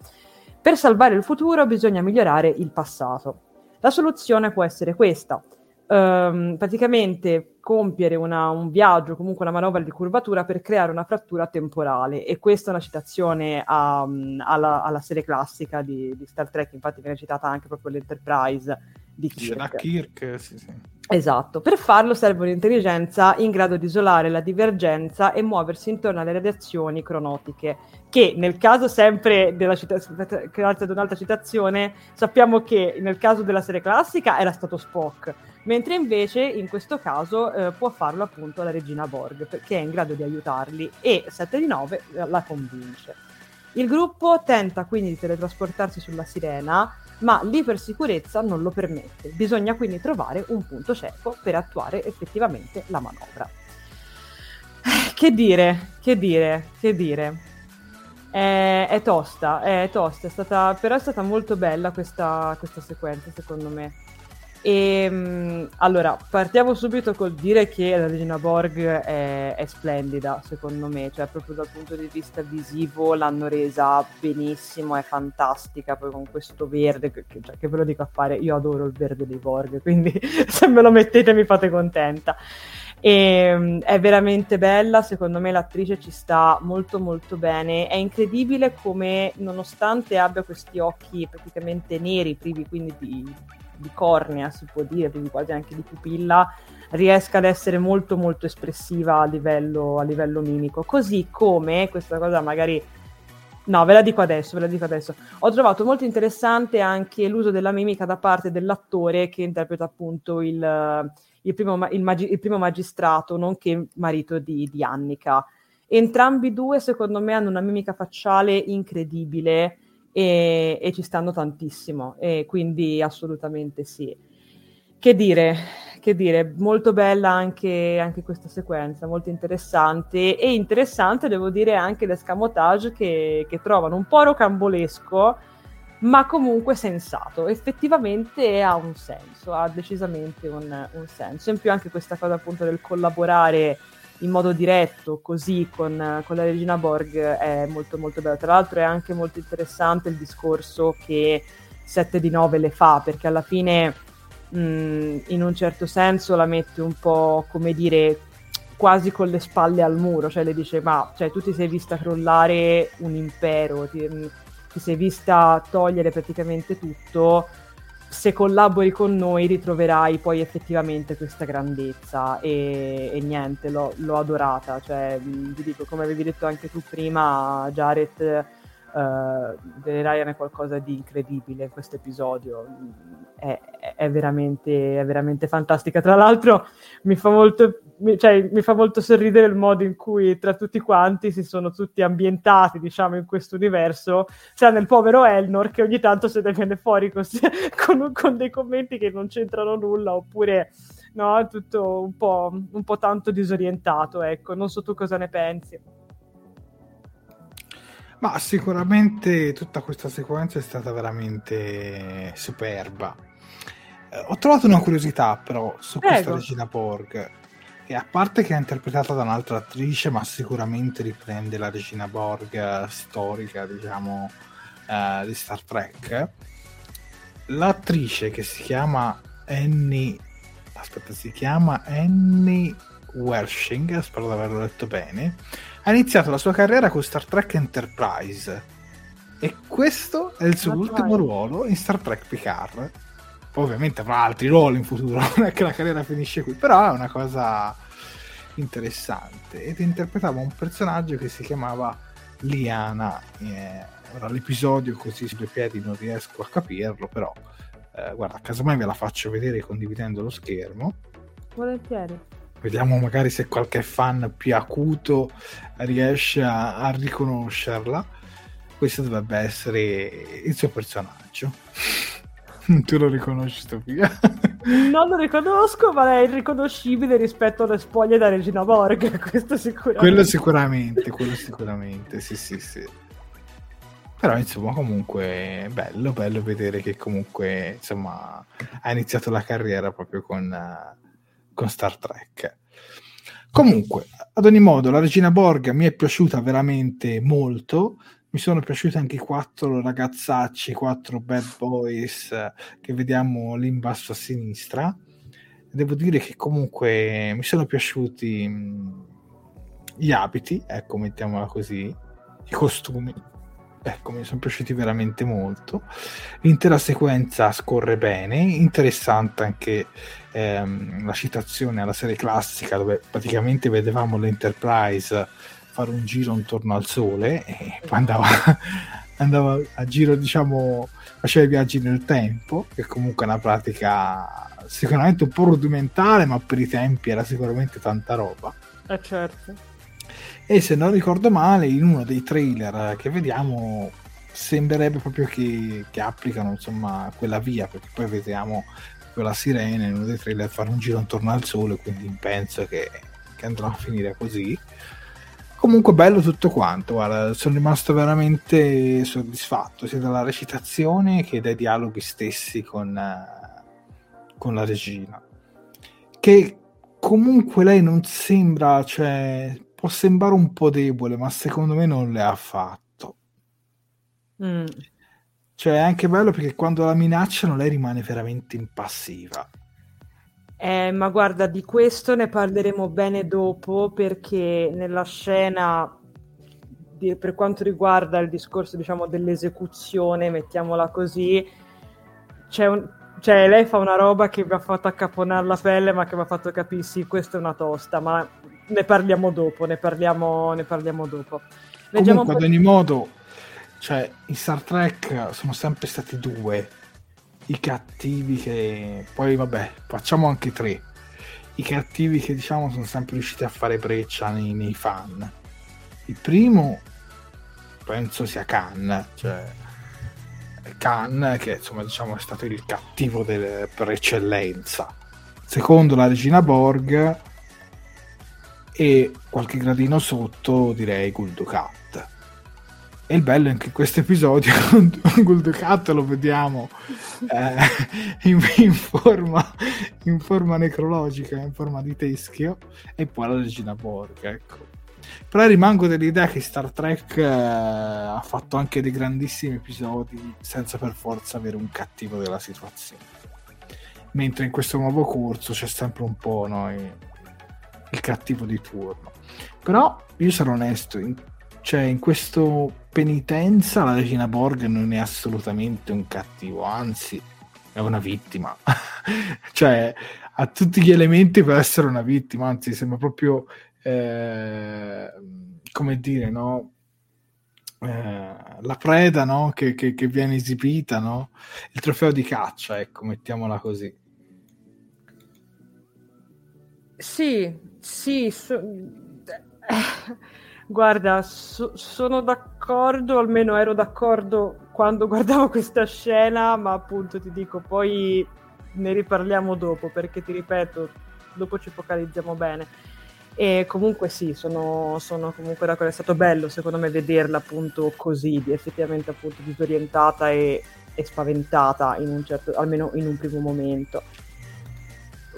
Per salvare il futuro bisogna migliorare il passato. La soluzione può essere questa. Um, praticamente compiere una, un viaggio, comunque una manovra di curvatura per creare una frattura temporale e questa è una citazione a, alla, alla, serie classica di, di, Star Trek, infatti viene citata anche proprio l'Enterprise di Kirk.
Kirk sì, sì.
Esatto, per farlo serve un'intelligenza in grado di isolare la divergenza e muoversi intorno alle radiazioni cronotiche, che nel caso sempre della citazione, grazie ad un'altra citazione, sappiamo che nel caso della serie classica era stato Spock, mentre invece in questo caso eh, può farlo appunto la regina Borg, perché è in grado di aiutarli e 7 di 9 la convince. Il gruppo tenta quindi di teletrasportarsi sulla sirena, ma l'ipersicurezza non lo permette. Bisogna quindi trovare un punto cieco per attuare effettivamente la manovra. Che dire, che dire, che dire. È, è tosta, è tosta, è stata, però è stata molto bella questa, questa sequenza secondo me. E, ehm, allora, partiamo subito col dire che la Regina Borg è, è, splendida, secondo me, cioè proprio dal punto di vista visivo l'hanno resa benissimo, è fantastica, poi con questo verde, che, cioè, che ve lo dico a fare, io adoro il verde dei Borg, quindi [laughs] se me lo mettete mi fate contenta. E, ehm, è veramente bella, secondo me l'attrice ci sta molto molto bene, è incredibile come nonostante abbia questi occhi praticamente neri, privi quindi di di cornea, si può dire, quindi quasi anche di pupilla, riesca ad essere molto molto espressiva a livello, a livello mimico. Così come, questa cosa magari... No, ve la dico adesso, ve la dico adesso. Ho trovato molto interessante anche l'uso della mimica da parte dell'attore che interpreta appunto il, il, primo, il, magi- il primo, magistrato, nonché marito di, di Annika. Entrambi due, secondo me, hanno una mimica facciale incredibile e, e ci stanno tantissimo e quindi assolutamente sì. Che dire, che dire, molto bella anche, anche, questa sequenza, molto interessante. E interessante devo dire anche l'escamotage che, che trovano. Un po' rocambolesco ma comunque sensato, effettivamente ha un senso, ha decisamente un, un senso, in più anche questa cosa appunto del collaborare in modo diretto così con, con, la regina Borg è molto molto bello. Tra l'altro è anche molto interessante il discorso che 7 di 9 le fa, perché alla fine mh, in un certo senso la mette un po' come dire quasi con le spalle al muro, cioè le dice ma cioè, tu ti sei vista crollare un impero, ti, ti sei vista togliere praticamente tutto se collabori con noi ritroverai poi effettivamente questa grandezza e, e niente, l'ho, l'ho, adorata, cioè vi dico come avevi detto anche tu prima Jared uh, Ryan è qualcosa di incredibile in questo episodio. È, è, veramente, è veramente fantastica. Tra l'altro mi fa molto mi, cioè, mi fa molto sorridere il modo in cui tra tutti quanti si sono tutti ambientati, diciamo, in questo universo, sia nel povero Elnor che ogni tanto se ne viene fuori con, [laughs] con, con dei commenti che non c'entrano nulla, oppure no, tutto un po', un po' tanto disorientato, ecco, non so tu cosa ne pensi.
Ma sicuramente tutta questa sequenza è stata veramente superba. Eh, ho trovato una curiosità però su Prego. questa regina Borg E a parte che è interpretata da un'altra attrice, ma sicuramente riprende la Regina Borg storica, diciamo, uh, di Star Trek. L'attrice che si chiama Annie, aspetta, si chiama Annie Wershing, spero di averlo detto bene, ha iniziato la sua carriera con Star Trek Enterprise. E questo è il suo ma ultimo vai. ruolo in Star Trek Picard. Ovviamente avrà altri ruoli in futuro, [laughs] non è che la carriera finisce qui, però è una cosa interessante. Ed interpretava un personaggio che si chiamava Liana. Eh, ora l'episodio così su due piedi non riesco a capirlo, però eh, guarda, casomai ve la faccio vedere condividendo lo schermo.
Volentieri.
Vediamo magari se qualche fan più acuto riesce a, a riconoscerla. Questo dovrebbe essere il suo personaggio. [laughs] tu lo riconosci, Sofia? [laughs]
non lo riconosco, ma è irriconoscibile rispetto alle spoglie da Regina Borg. [laughs] Questo sicuramente.
Quello sicuramente, quello sicuramente, sì, sì, sì. Però insomma comunque bello, bello vedere che comunque insomma ha iniziato la carriera proprio con, uh, con Star Trek. Comunque, ad ogni modo, la Regina Borg mi è piaciuta veramente molto. Mi sono piaciuti anche i quattro ragazzacci, quattro bad boys uh, che vediamo lì in basso a sinistra. Devo dire che comunque mi sono piaciuti mh, gli abiti, ecco, mettiamola così, i costumi ecco, mi sono piaciuti veramente molto. L'intera sequenza scorre bene, interessante anche ehm, la citazione alla serie classica dove praticamente vedevamo l'Enterprise fare un giro intorno al Sole e poi andava, [laughs] andava a giro, diciamo, faceva i viaggi nel tempo, che comunque è una pratica sicuramente un po' rudimentale, ma per i tempi era sicuramente tanta roba.
Eh certo
e se non ricordo male in uno dei trailer che vediamo sembrerebbe proprio che, che applicano insomma quella via perché poi vediamo quella sirena in uno dei trailer fare un giro intorno al sole quindi penso che, che andrà a finire così comunque bello tutto quanto guarda, sono rimasto veramente soddisfatto sia dalla recitazione che dai dialoghi stessi con, con la regina che comunque lei non sembra cioè può sembrare un po' debole, ma secondo me non le ha affatto. Mm. Cioè, è anche bello perché quando la minacciano lei rimane veramente impassiva.
Eh, ma guarda, di questo ne parleremo bene dopo perché nella scena, di, per quanto riguarda il discorso, diciamo, dell'esecuzione, mettiamola così, c'è un, cioè lei fa una roba che mi ha fatto accaponare la pelle ma che mi ha fatto capire sì questa è una tosta ma ne parliamo dopo, ne parliamo, ne parliamo dopo.
Leggiamo Comunque, ad ogni modo, cioè, in Star Trek sono sempre stati due i cattivi che... Poi, vabbè, facciamo anche tre. I cattivi che, diciamo, sono sempre riusciti a fare breccia nei, nei fan. Il primo, penso sia Khan, cioè... Khan, che insomma diciamo è stato il cattivo del, per eccellenza. Secondo la regina Borg, e qualche gradino sotto direi Guldukat. E il bello è che in questo episodio [laughs] Guldukat lo vediamo eh, in, in, forma, in, forma, necrologica, in forma di teschio, e poi la regina Borg, ecco. Però rimango dell'idea che Star Trek eh, ha fatto anche dei grandissimi episodi senza per forza avere un cattivo della situazione. Mentre in questo nuovo corso c'è sempre un po' noi il cattivo di turno. Però io sarò onesto, in, cioè in questo penitenza la regina Borg non è assolutamente un cattivo, anzi è una vittima. [laughs] cioè ha tutti gli elementi per essere una vittima, anzi sembra proprio eh, come dire, no? Eh, la preda no? che, che, che, viene esibita, no? il trofeo di caccia, ecco, mettiamola così.
Sì, sì, so... guarda, so- sono d'accordo, almeno ero d'accordo quando [laughs] guardavo questa scena, ma appunto ti dico, poi ne riparliamo dopo, perché ti ripeto, dopo ci focalizziamo bene. E comunque sì, sono, sono comunque d'accordo, è stato bello secondo me vederla appunto così, effettivamente appunto disorientata e, e spaventata, in un certo, almeno in un primo momento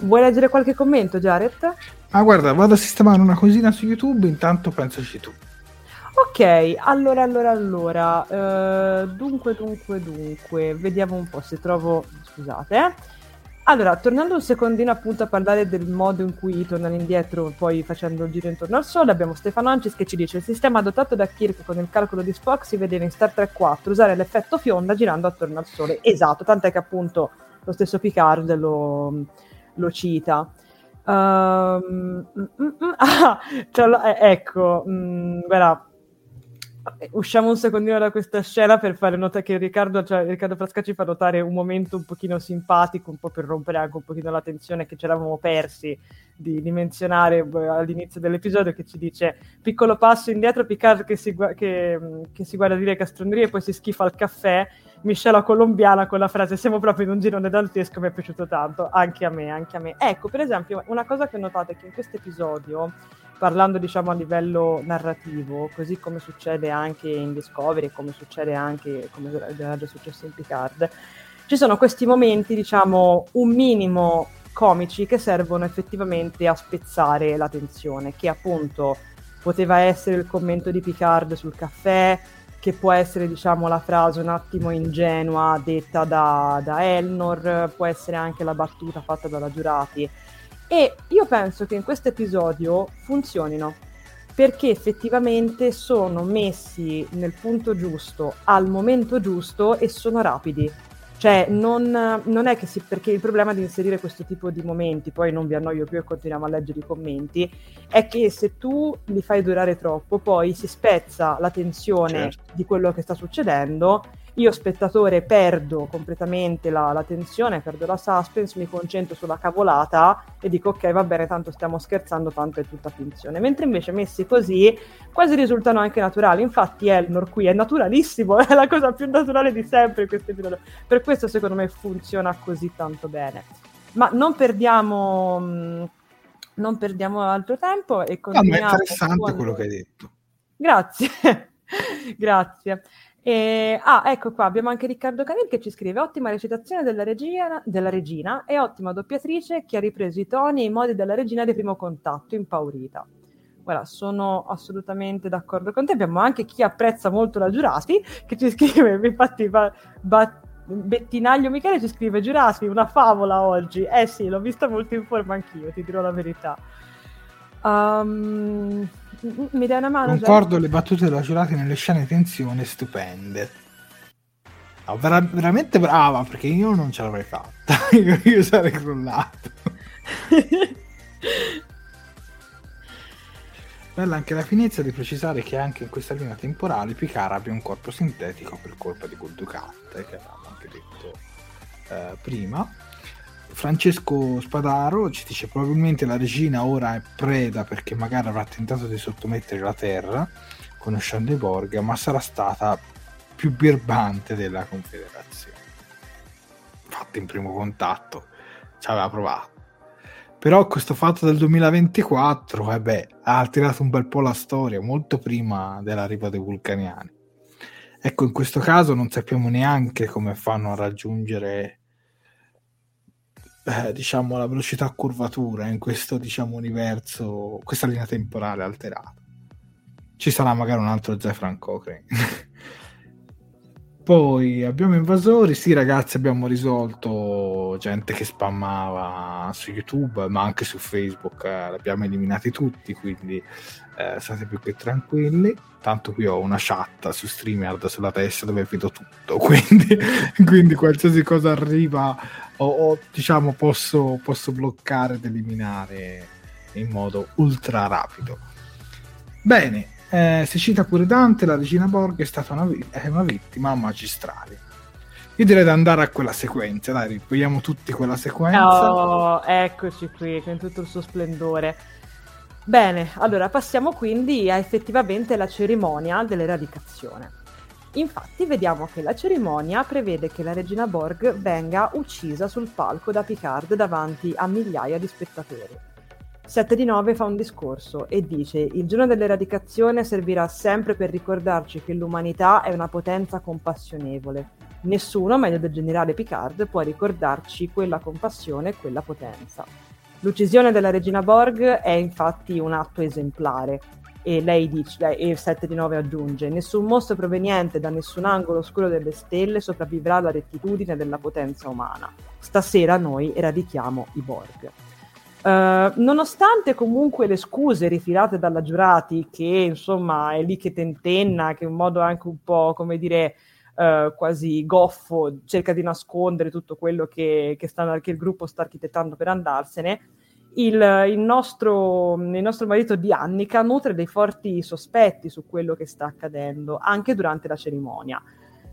Vuoi leggere qualche commento, Jared?
Ah, guarda, vado a sistemare una cosina su YouTube, intanto pensaci tu.
Ok, allora, allora, allora. Uh, dunque, dunque, dunque. Vediamo un po' se trovo... Scusate, eh. Allora, tornando un secondino appunto a parlare del modo in cui tornano indietro, poi facendo il giro intorno al Sole, abbiamo Stefano Ancis che ci dice il sistema adottato da Kirk con il calcolo di Spock si vedeva in Star Trek 4 usare l'effetto fionda girando attorno al Sole. Esatto, tant'è che appunto lo stesso Picard lo, lo cita. Um, mm, mm, mm, [laughs] ah, cioè, ecco, mm, guarda, usciamo un secondino da questa scena per fare nota che Riccardo, cioè Riccardo Frasca ci fa notare un momento un pochino simpatico, un po' per rompere anche un pochino la tensione che ci eravamo persi di, di menzionare eh, all'inizio dell'episodio che ci dice piccolo passo indietro, Picard che si, che, che si guarda dire castronerie e poi si schifa al caffè Miscela colombiana con la frase siamo proprio in un girone dantesco mi è piaciuto tanto, anche a me, anche a me. Ecco, per esempio, una cosa che ho notato è che in questo episodio parlando diciamo a livello narrativo, così come succede anche in Discovery, come succede anche, come era già successo in Picard, ci sono questi momenti, diciamo, un minimo comici che servono effettivamente a spezzare la tensione, che appunto poteva essere il commento di Picard sul caffè, che può essere diciamo la frase un attimo ingenua detta da, da Elnor, può essere anche la battuta fatta dalla Giurati e io penso che in questo episodio funzionino perché effettivamente sono messi nel punto giusto, al momento giusto e sono rapidi. Cioè, non, non, è che si. perché il problema di inserire questo tipo di momenti, poi non vi annoio più e continuiamo a leggere i commenti, è che se tu li fai durare troppo, poi si spezza la tensione certo. di quello che sta succedendo io spettatore perdo completamente la, la, tensione, perdo la suspense, mi concentro sulla cavolata e dico ok va bene, tanto stiamo scherzando, tanto è tutta finzione. Mentre invece messi così quasi risultano anche naturali. Infatti Elnor qui è naturalissimo, [laughs] è la cosa più naturale di sempre in questo episodio. Per questo secondo me funziona così tanto bene. Ma non perdiamo, mm, non perdiamo altro tempo e continuiamo.
No, ma è interessante con... quello che hai detto.
Grazie, [laughs] grazie. E, ah, ecco qua, abbiamo anche Riccardo Canil che ci scrive: Ottima recitazione della regina, della regina e ottima doppiatrice che ha ripreso i toni e i modi della regina di primo contatto, impaurita. Guarda, sono assolutamente d'accordo con te. Abbiamo anche chi apprezza molto la Giurati che ci [laughs] scrive: infatti, ba, ba, Bettinaglio Michele ci scrive: Giurati, una favola oggi. Eh sì, l'ho vista molto in forma anch'io, ti dirò la verità. Um, mi dai una mano?
Concordo, le battute della giurata nelle scene tensione stupende. No, vera- veramente brava perché io non ce l'avrei fatta. [laughs] io, sarei crollato. [laughs] Bella anche la finezza di precisare che anche in questa linea temporale Picard abbia un corpo sintetico per colpa di quel Ducat, che avevamo anche detto eh, prima Francesco Spadaro ci dice probabilmente la regina ora è preda perché magari avrà tentato di sottomettere la terra conoscendo i Borg ma sarà stata più birbante della confederazione. Fatto in primo contatto ci aveva provato. Però questo fatto del 2024 eh beh, ha alterato un bel po' la storia molto prima dell'arrivo dei vulcaniani. Ecco in questo caso non sappiamo neanche come fanno a raggiungere eh, diciamo, la velocità a curvatura in questo diciamo, universo, questa linea temporale alterata. Ci sarà magari un altro Zefran Cochrane. [laughs] Poi abbiamo invasori, sì ragazzi abbiamo risolto gente che spammava su YouTube ma anche su Facebook, eh, l'abbiamo eliminati tutti, quindi eh, state più che tranquilli. Tanto qui ho una chat su StreamYard sulla testa dove vedo tutto, [laughs] quindi, quindi qualsiasi cosa arriva o, o diciamo posso, posso bloccare ed eliminare in modo ultra rapido. Bene, eh, si cita pure Dante, la regina Borg è stata una, è una vittima magistrale. Io direi di andare a quella sequenza, dai, riproviamo tutti quella sequenza.
Oh, eccoci qui, con tutto il suo splendore. Bene, allora passiamo quindi a effettivamente la cerimonia dell'eradicazione. Infatti vediamo che la cerimonia prevede che la regina Borg venga uccisa sul palco da Picard davanti a migliaia di spettatori. 7 di 9 fa un discorso e dice il giorno dell'eradicazione servirà sempre per ricordarci che l'umanità è una potenza compassionevole. Nessuno, meglio del generale Picard, può ricordarci quella compassione e quella potenza. L'uccisione della regina Borg è infatti un atto esemplare e lei dice, e 7 di 9 aggiunge, nessun mostro proveniente da nessun angolo oscuro delle stelle sopravvivrà alla rettitudine della potenza umana. Stasera noi eradichiamo i Borg. Uh, nonostante comunque le scuse rifilate dalla giurati, che insomma è lì che tentenna, che in modo anche un po' come dire uh, quasi goffo cerca di nascondere tutto quello che, che, sta, che il gruppo sta architettando per andarsene, il, il, nostro, il nostro marito di Annika nutre dei forti sospetti su quello che sta accadendo anche durante la cerimonia.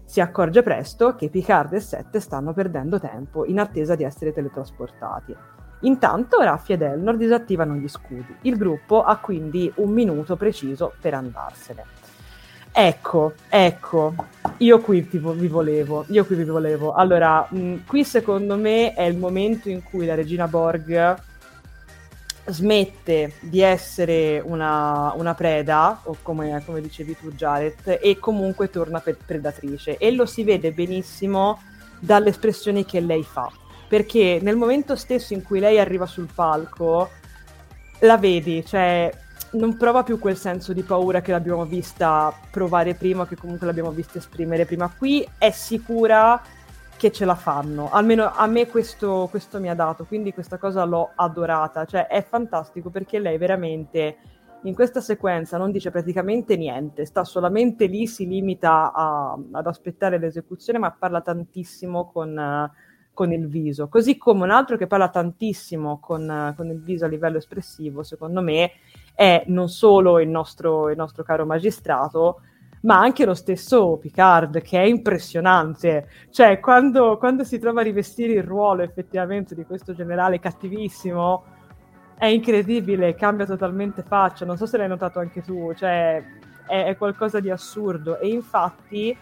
Si accorge presto che Picard e Sette stanno perdendo tempo in attesa di essere teletrasportati. Intanto Raffi ed Elnor disattivano gli scudi. Il gruppo ha quindi un minuto preciso per andarsene. Ecco, ecco, io qui vi volevo, io qui vi volevo. Allora, mh, qui secondo me è il momento in cui la regina Borg smette di essere una, una preda, o come, come, dicevi tu Jared, e comunque torna pe- predatrice. E lo si vede benissimo dalle espressioni che lei fa perché nel momento stesso in cui lei arriva sul palco, la vedi, cioè non prova più quel senso di paura che l'abbiamo vista provare prima, che comunque l'abbiamo vista esprimere prima. Qui è sicura che ce la fanno, almeno a me questo, questo mi ha dato, quindi questa cosa l'ho adorata, cioè è fantastico perché lei veramente in questa sequenza non dice praticamente niente, sta solamente lì, si limita a, ad aspettare l'esecuzione, ma parla tantissimo con... Con il viso, così come un altro che parla tantissimo con, con, il viso a livello espressivo, secondo me, è non solo il nostro, il nostro caro magistrato, ma anche lo stesso Picard, che è impressionante. Cioè, quando, quando si trova a rivestire il ruolo effettivamente di questo generale cattivissimo, è incredibile, cambia totalmente faccia. Non so se l'hai notato anche tu, cioè, è, è qualcosa di assurdo. E infatti...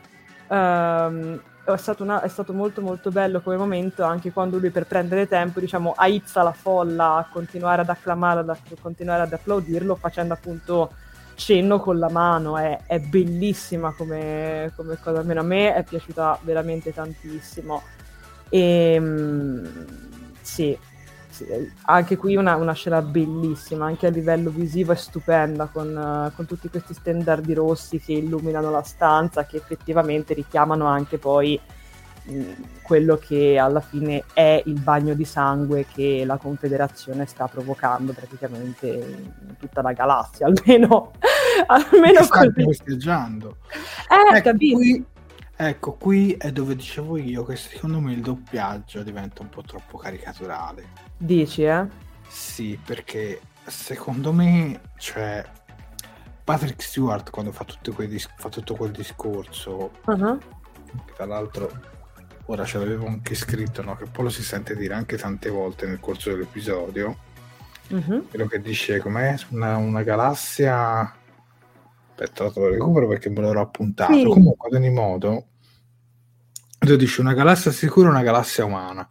Um, è stato, una, è stato, molto molto bello come momento anche quando lui per prendere tempo diciamo aizza la folla a continuare ad acclamarlo, a continuare ad applaudirlo facendo appunto cenno con la mano. È, è bellissima come, come, cosa. Almeno a me è piaciuta veramente tantissimo. E ehm, sì anche qui una, una, scena bellissima, anche a livello visivo è stupenda, con, uh, con, tutti questi stendardi rossi che illuminano la stanza, che effettivamente richiamano anche poi mh, quello che alla fine è il bagno di sangue che la Confederazione sta provocando praticamente in tutta la galassia, [laughs] almeno, almeno
sta festeggiando.
Eh, ecco,
qui, ecco, qui è dove dicevo io che secondo me il doppiaggio diventa un po' troppo caricaturale
Dici, eh?
Sì, perché secondo me, cioè, Patrick Stewart quando fa, dis- fa tutto quel discorso, uh-huh. tra l'altro ora ce l'avevo anche scritto, no? che poi lo si sente dire anche tante volte nel corso dell'episodio, uh-huh. quello che dice com'è una, una galassia... Aspetta, lo recupero perché me l'ero appuntato. Sì. Comunque, ad ogni modo, tu dici una galassia sicura, una galassia umana.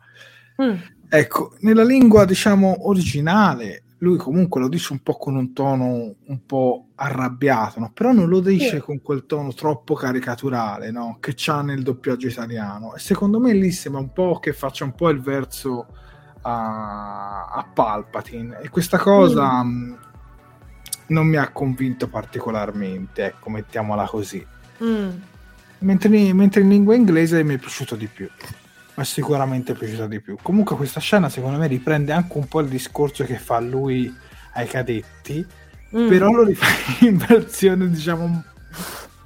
Mm. Ecco, nella lingua diciamo originale, lui comunque lo dice un po' con un tono un po' arrabbiato, no? però non lo dice sì. con quel tono troppo caricaturale no? che c'ha nel doppiaggio italiano. E secondo me lì sembra un po' che faccia un po' il verso a, a Palpatine. E questa cosa mm. mh, non mi ha convinto particolarmente, ecco, mettiamola così. Mm. Mentre, mentre in lingua inglese mi è piaciuto di più ma sicuramente piaciuta di più. Comunque questa scena secondo me riprende anche un po' il discorso che fa lui ai cadetti, mm. però lo rifà [laughs] in versione diciamo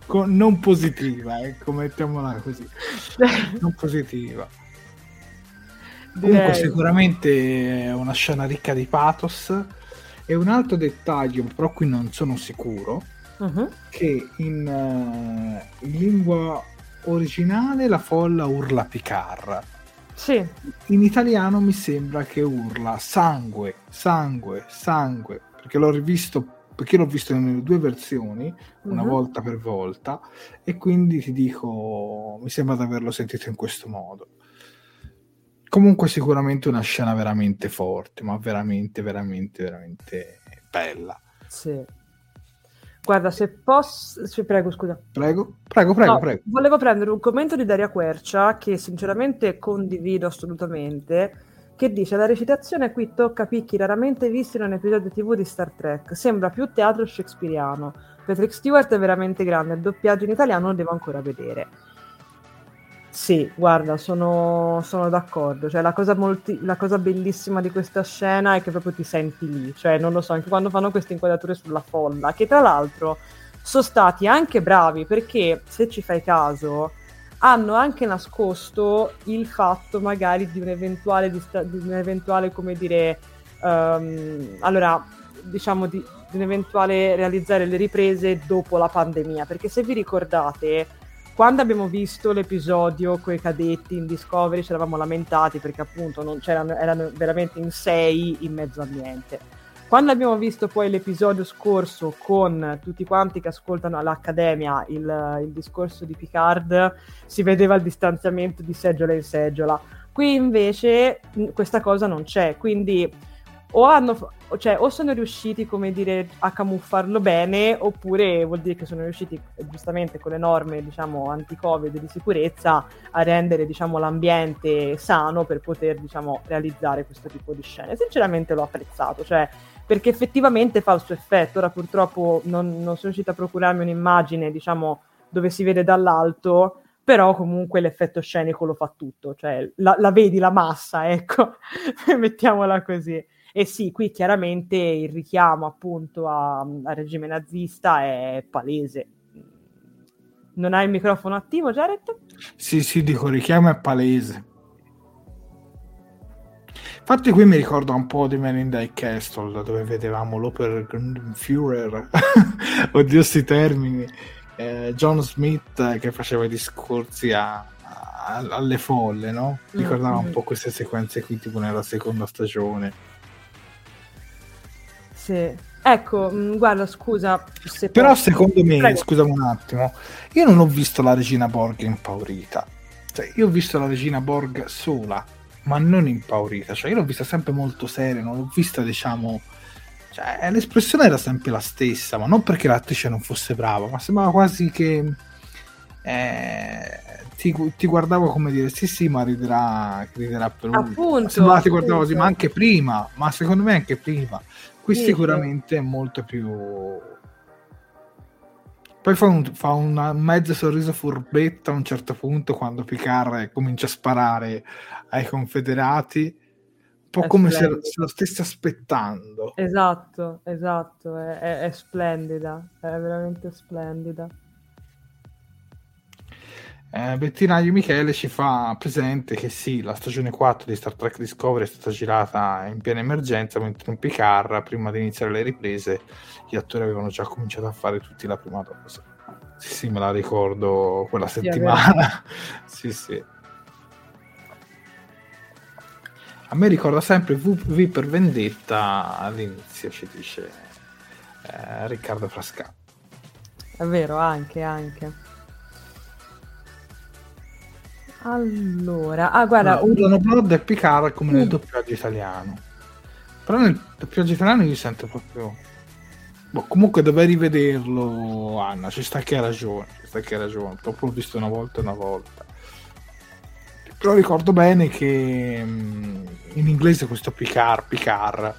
con, non positiva, ecco, mettiamola così. [laughs] non positiva. Direi. Comunque sicuramente è una scena ricca di pathos e un altro dettaglio, però qui non sono sicuro, uh-huh. che in, uh, in lingua originale la folla urla Picard.
Sì.
In italiano mi sembra che urla sangue, sangue, sangue, perché l'ho rivisto perché l'ho visto nelle due versioni, una uh-huh. volta per volta, e quindi ti dico, mi sembra di averlo sentito in questo modo. Comunque sicuramente una scena veramente forte, ma veramente, veramente, veramente bella.
Sì. Guarda, se posso... Prego, scusa.
Prego, prego, prego, no, prego.
Volevo prendere un commento di Daria Quercia, che sinceramente condivido assolutamente, che dice la recitazione qui tocca picchi raramente visti in un episodio tv di Star Trek, sembra più teatro shakespeariano. Patrick Stewart è veramente grande, il doppiaggio in italiano lo devo ancora vedere. Sì, guarda, sono, sono d'accordo. Cioè, la cosa, molti, la cosa bellissima di questa scena è che proprio ti senti lì. Cioè, non lo so, anche quando fanno queste inquadrature sulla folla, che tra l'altro sono stati anche bravi perché, se ci fai caso, hanno anche nascosto il fatto magari di un eventuale, di un eventuale come dire, um, allora, diciamo di, di un eventuale realizzare le riprese dopo la pandemia. Perché se vi ricordate quando abbiamo visto l'episodio con i cadetti in Discovery ci eravamo lamentati perché appunto non c'erano, erano veramente in sei in mezzo a niente. Quando abbiamo visto poi l'episodio scorso con tutti quanti che ascoltano all'Accademia il, il discorso di Picard, si vedeva il distanziamento di seggiola in seggiola. Qui invece questa cosa non c'è, quindi o hanno cioè, o sono riusciti, come dire, a camuffarlo bene, oppure vuol dire che sono riusciti, giustamente con le norme, diciamo, anti-Covid di sicurezza, a rendere, diciamo, l'ambiente sano per poter, diciamo, realizzare questo tipo di scene. Sinceramente l'ho apprezzato, cioè, perché effettivamente fa il suo effetto. Ora purtroppo non, non sono riuscita a procurarmi un'immagine, diciamo, dove si vede dall'alto, però comunque l'effetto scenico lo fa tutto, cioè la, la vedi la massa, ecco, [laughs] mettiamola così. E sì, qui chiaramente il richiamo appunto al regime nazista è palese. Non hai il microfono attivo, Jared?
Sì, sì, dico, richiamo è palese. Infatti qui mi ricorda un po' di Men in Die Castle, dove vedevamo l'Oper Führer, [laughs] oddio sti termini, eh, John Smith che faceva i discorsi a, a, alle folle, no? Ricordava mm-hmm. un po' queste sequenze qui tipo nella seconda stagione.
Sì. Ecco, mh, mm, guarda, scusa.
Se Però posso... secondo me, Prego. scusami un attimo, io non ho visto la regina Borg impaurita. Cioè, io ho visto la regina Borg sola, ma non impaurita. Cioè, io l'ho vista sempre molto seria, non l'ho vista, diciamo... Cioè, l'espressione era sempre la stessa, ma non perché l'attrice non fosse brava, ma sembrava quasi che... Eh, ti, ti, guardavo come dire sì sì ma riderà, riderà per lui
appunto,
sembrava ti guardavo così ma anche prima ma secondo me anche prima Qui sì, sicuramente è molto più... Poi fa, un, fa una mezzo sorriso furbetto a un certo punto quando Picard comincia a sparare ai confederati, un po' è come se, se, lo stesse aspettando.
Esatto, esatto, è, è, è splendida, è veramente splendida
eh, Bettinaio Michele ci fa presente che sì, la stagione 4 di Star Trek Discovery è stata girata in piena emergenza, mentre in Picard, prima di iniziare le riprese, gli attori avevano già cominciato a fare tutti la prima dose. Sì, sì, me la ricordo quella settimana. [laughs] sì, sì. A me ricorda sempre v per Vendetta all'inizio, ci dice eh, Riccardo Frasca.
È vero, anche, anche. Allora, ah, guarda,
allora, usano Blood e Picard come nel doppiaggio italiano. Però nel doppiaggio italiano io sento proprio. Boh, comunque dovrei rivederlo, Anna. Ci sta che hai ragione. Ci sta che hai ragione. L'ho visto una volta e una volta. Però ricordo bene che mm, in inglese questo Picard, Picard,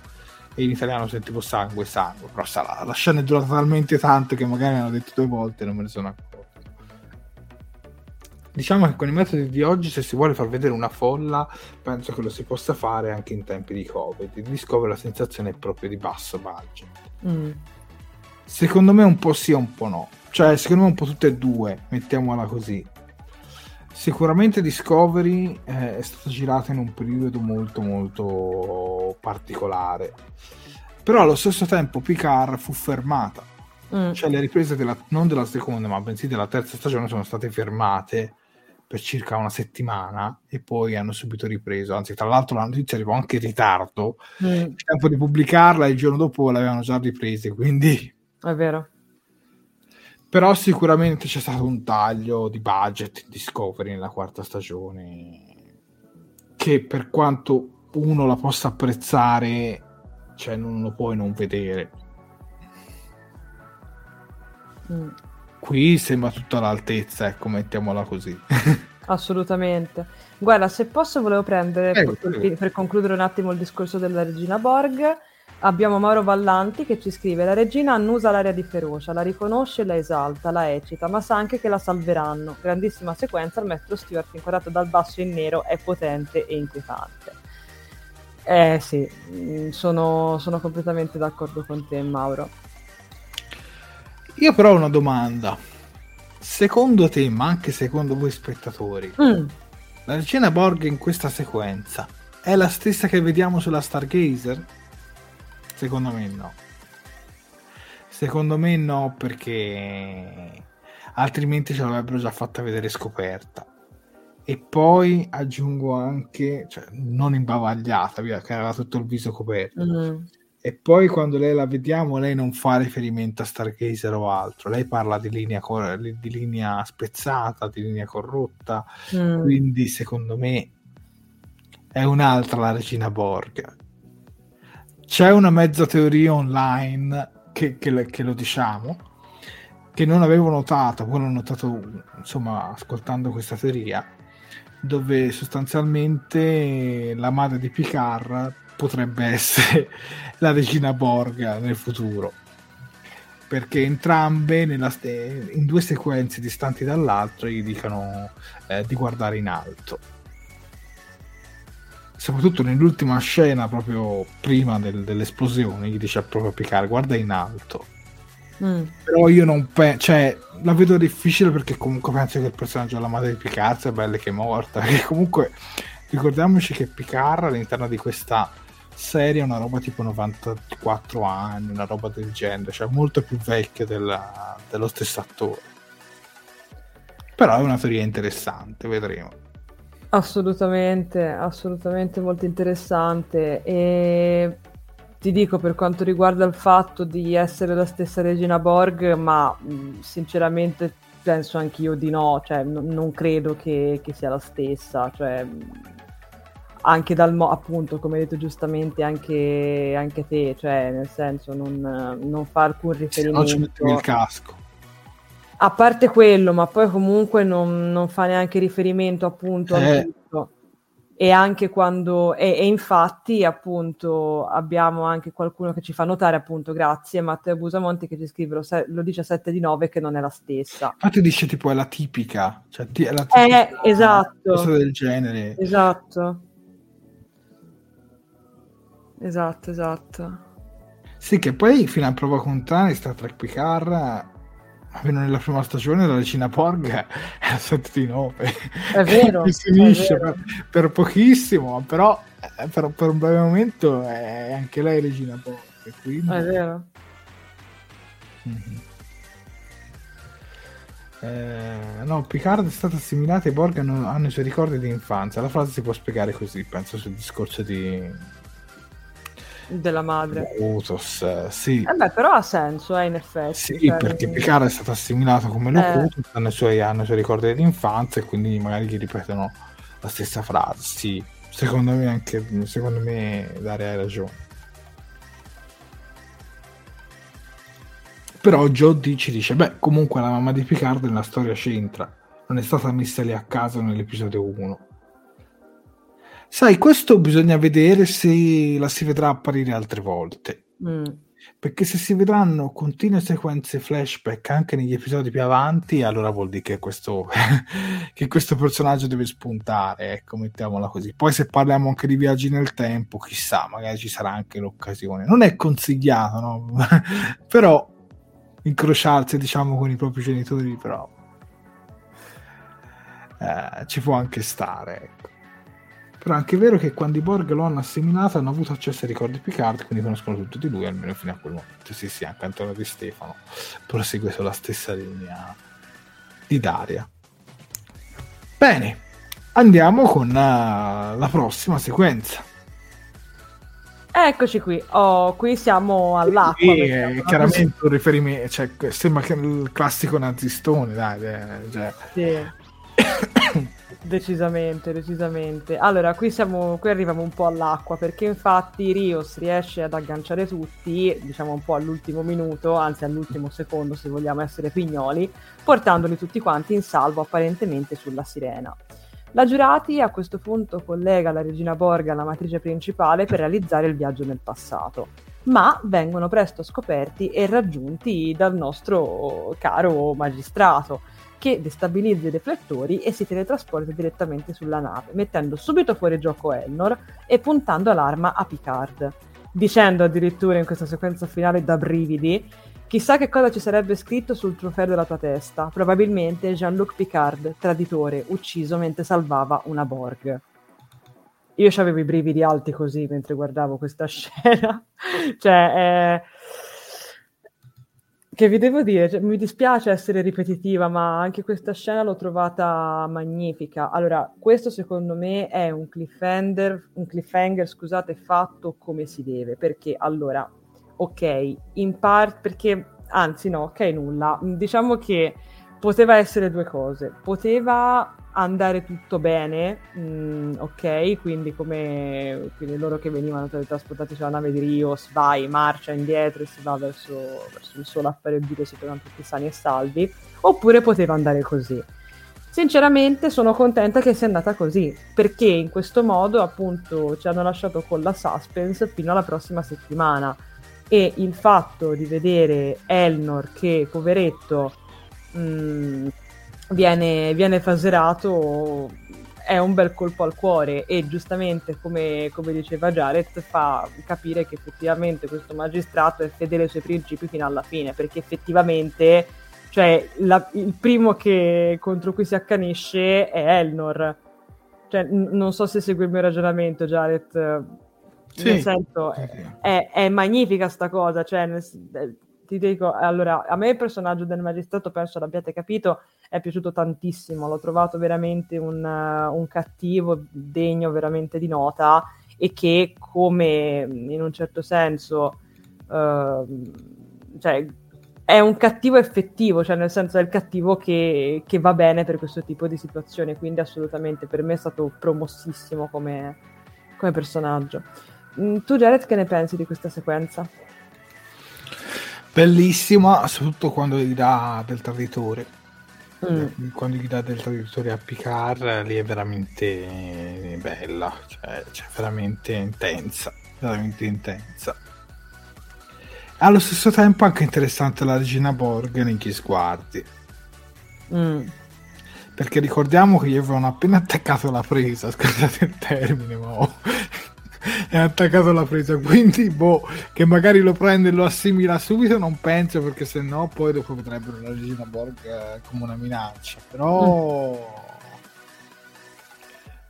e in italiano sentivo sangue, sangue. Però sarà, la scena è durata talmente tanto che magari hanno detto due volte e non me ne sono accorto. Diciamo che con i metodi di oggi, se si vuole far vedere una folla, penso che lo si possa fare anche in tempi di Covid. Il Discovery la sensazione è proprio di basso budget. Mm. Secondo me un po' sì e un po' no. Cioè, secondo me un po' tutte e due, mettiamola così. Sicuramente Discovery eh, è stata girata in un periodo molto molto particolare. Però allo stesso tempo Picard fu fermata. Mm. Cioè le riprese della, non della seconda, ma bensì della terza stagione sono state fermate per circa una settimana e poi hanno subito ripreso. Anzi, tra l'altro la notizia arrivò anche in ritardo. Mm. Il tempo di pubblicarla il giorno dopo l'avevano già riprese, quindi...
È vero.
Però sicuramente c'è stato un taglio di budget in Discovery nella quarta stagione che per quanto uno la possa apprezzare, cioè non lo puoi non vedere. Mm qui sembra tutta all'altezza, ecco, mettiamola così. [laughs]
Assolutamente. Guarda, se posso volevo prendere,
Prego,
per, per concludere un attimo il discorso della regina Borg, abbiamo Mauro Vallanti che ci scrive la regina annusa l'aria di ferocia, la riconosce, la esalta, la eccita, ma sa anche che la salveranno. Grandissima sequenza, il maestro Stewart inquadrato dal basso in nero è potente e inquietante. Eh sì, mm, sono, sono completamente d'accordo con te Mauro.
Io però ho una domanda. Secondo te, ma anche secondo voi spettatori,
Mm,
la regina Borg in questa sequenza è la stessa che vediamo sulla Stargazer? Secondo me no. Secondo me no perché altrimenti ce l'avrebbero già fatta vedere scoperta. E poi aggiungo anche, cioè non imbavagliata, via, che aveva tutto il viso coperto.
mm,
E poi quando lei la vediamo, lei non fa riferimento a Stargazer o altro, lei parla di linea, cor- di linea spezzata, di linea corrotta,
mm.
quindi secondo me è un'altra la regina Borg. C'è una mezza teoria online che, che che lo diciamo, che non avevo notato, poi l'ho notato insomma ascoltando questa teoria, dove sostanzialmente la madre di Picard potrebbe essere [laughs] la regina Borg nel futuro. Perché entrambe ste- in due sequenze distanti dall'altro gli dicono eh, di guardare in alto. Soprattutto nell'ultima scena proprio prima del- dell'esplosione gli dice proprio a Picard guarda in alto
Mm.
però io non penso cioè la vedo difficile perché comunque penso che il personaggio della madre di Picard sia bella che è morta [laughs] perché comunque ricordiamoci che Picard all'interno di questa serie è una roba tipo 94 anni una roba del genere cioè molto più vecchia della- dello stesso attore però è una teoria interessante vedremo
Assolutamente, assolutamente molto interessante. E ti dico per quanto riguarda il fatto di essere la stessa Regina Borg, ma sinceramente penso anch'io di no, cioè n- non credo che, che sia la stessa, cioè anche dal mo- appunto, come hai detto giustamente anche, anche te, cioè nel senso non, non fa alcun
se no ci
riferimento.
mettevi il casco
A parte quello, ma poi comunque non, non fa neanche riferimento appunto
Eh.
tutto. E anche quando, e, e infatti appunto abbiamo anche qualcuno che ci fa notare appunto, grazie Matteo Busamonti che ci scrive lo, se- lo dice a 7 di 9 che non è la stessa.
infatti dice tipo è la tipica cioè è la
Eh,
tipica
esatto.
cosa del genere
Esatto. Esatto, esatto.
Sì, che poi fino a prova contraria Star Trek Picard almeno nella prima stagione la regina Borg è la 7 di 9
È vero, [laughs]
si unisce
è vero.
per, per pochissimo però eh, per, per un breve momento è anche lei regina Borg quindi...
È vero.
Mhm. Eh, no, Picard è stato assimilato e i Borg hanno, hanno i suoi ricordi di infanzia. La frase si può spiegare così, penso sul discorso di
Della madre.
Eh, sì,
Eh beh, però ha senso, eh, in effetti.
Sì,
cioè,
perché
non-
Picard è stato assimilato come
Eh.
Locutus, hanno, i suoi, hanno i suoi ricordi dell'infanzia e quindi magari gli ripetono la stessa frase. Sì, secondo me anche secondo me Daria hai ragione. Però D ci dice, beh, comunque la mamma di Picard nella storia c'entra, non è stata messa lì a caso nell'episodio 1. Sai, questo bisogna vedere se la si vedrà apparire altre volte.
Mm.
Perché se si vedranno continue sequenze flashback anche negli episodi più avanti, allora vuol dire che questo, [laughs] che questo personaggio deve spuntare, ecco, mettiamola così. Poi se parliamo anche di viaggi nel tempo, chissà, magari ci sarà anche l'occasione. Non è consigliato, no? [laughs] però incrociarsi, diciamo, con i propri genitori, però eh, ci può anche stare, ecco. Però è anche vero che quando i Borg lo hanno assimilato hanno avuto accesso ai ricordi di Picard, quindi conoscono tutto di lui, almeno fino a quel momento. Sì, sì, anche Antonio Di Stefano prosegue sulla stessa linea di Daria. Bene, andiamo con eh, la prossima sequenza.
Eccoci qui. Oh, qui siamo all'acqua. Mettiamola
è chiaramente un riferimento, cioè, sembra che il classico nazistone, dai, eh, cioè,
Sì. [coughs] Decisamente, decisamente. Allora, qui, siamo, qui arriviamo un po' all'acqua perché infatti Rios riesce ad agganciare tutti, diciamo un po' all'ultimo minuto, anzi all'ultimo secondo se vogliamo essere pignoli, portandoli tutti quanti in salvo apparentemente sulla sirena. La Giurati a questo punto collega la regina Borga alla matrice principale per realizzare il viaggio nel passato, ma vengono presto scoperti e raggiunti dal nostro caro magistrato che destabilizza i riflettori e si teletrasporta direttamente sulla nave, mettendo subito fuori gioco Elnor e puntando l'arma a Picard, dicendo addirittura in questa sequenza finale da brividi Chissà che cosa ci sarebbe scritto sul trofeo della tua testa. Probabilmente Jean-Luc Picard, traditore, ucciso mentre salvava una Borg. Io avevo i brividi alti così mentre guardavo questa [laughs] scena. cioè, eh, che vi devo dire, cioè, mi dispiace essere ripetitiva, ma anche questa scena l'ho trovata magnifica. Allora, questo secondo me è un cliffhanger, un cliffhanger, scusate, fatto come si deve, perché allora, ok, in parte perché anzi no, ok, nulla. Diciamo che poteva essere due cose. Poteva andare tutto bene, mh, mm, ok, quindi come quindi loro che venivano teletrasportati sulla nave di Rios, vai, marcia indietro e si va verso, verso il solo e si trovano tutti sani e salvi, oppure poteva andare così. Sinceramente sono contenta che sia andata così, perché in questo modo appunto ci hanno lasciato con la suspense fino alla prossima settimana e il fatto di vedere Elnor che, poveretto, mh, mm, viene, viene faserato è un bel colpo al cuore e giustamente come, come, diceva Jared fa capire che effettivamente questo magistrato è fedele ai suoi principi fino alla fine perché effettivamente cioè, la, il primo che, contro cui si accanisce è Elnor. Cioè, n- non so se segui il mio ragionamento Jared. Sì. nel senso è, è, magnifica sta cosa cioè nel, eh, ti dico, allora, a me il personaggio del magistrato, penso l'abbiate capito, è piaciuto tantissimo, l'ho trovato veramente un, un cattivo degno veramente di nota e che come in un certo senso, uh, cioè, è un cattivo effettivo, cioè nel senso è il cattivo che, che, va bene per questo tipo di situazione, quindi assolutamente per me è stato promossissimo come, come personaggio. Mm, tu Jared che ne pensi di questa sequenza?
Bellissima, soprattutto quando gli dà del traditore. Mm. Quando gli dà del traditore a Picard, lì è veramente bella, cioè, cioè veramente intensa, veramente intensa. Allo stesso tempo anche interessante la regina Borg negli sguardi. Mm. Perché ricordiamo che gli avevano appena attaccato la presa, scusate il termine, ma è attaccato alla presa. Quindi, boh, che magari lo prende e lo assimila subito, non penso, perché se no poi dopo vedrebbero la regina Borg eh, come una minaccia. Però mm.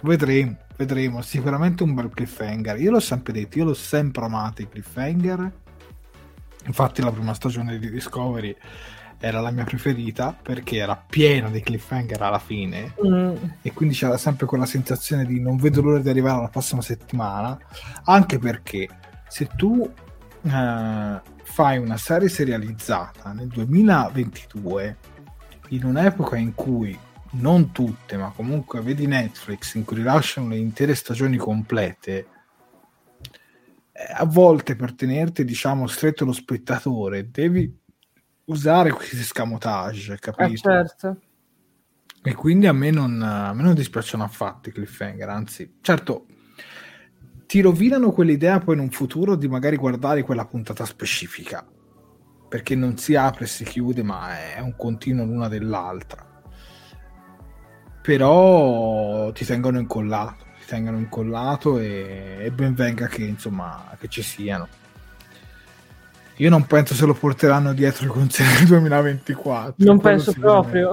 vedremo, vedremo. Sicuramente un bel cliffhanger. Io l'ho sempre detto, io l'ho sempre amato i cliffhanger. Infatti, la prima stagione di Discovery era la mia preferita perché era piena di cliffhanger alla fine mm. e quindi c'era sempre quella sensazione di non vedo l'ora di arrivare alla prossima settimana anche perché se tu eh, fai una serie serializzata nel 2022 in un'epoca in cui non tutte ma comunque vedi Netflix in cui rilasciano le intere stagioni complete eh, a volte per tenerti diciamo stretto lo spettatore devi usare questi scamotage, capito? Eh, certo. E quindi a me, non, a me non dispiacciono affatto i cliffhanger, anzi, certo, ti rovinano quell'idea poi in un futuro di magari guardare quella puntata specifica, perché non si apre e si chiude, ma è un continuo l'una dell'altra. Però ti tengono incollato, ti tengono incollato e, e ben venga che, insomma, che ci siano. Io non penso se lo porteranno dietro il Consiglio del 2024.
Non penso proprio.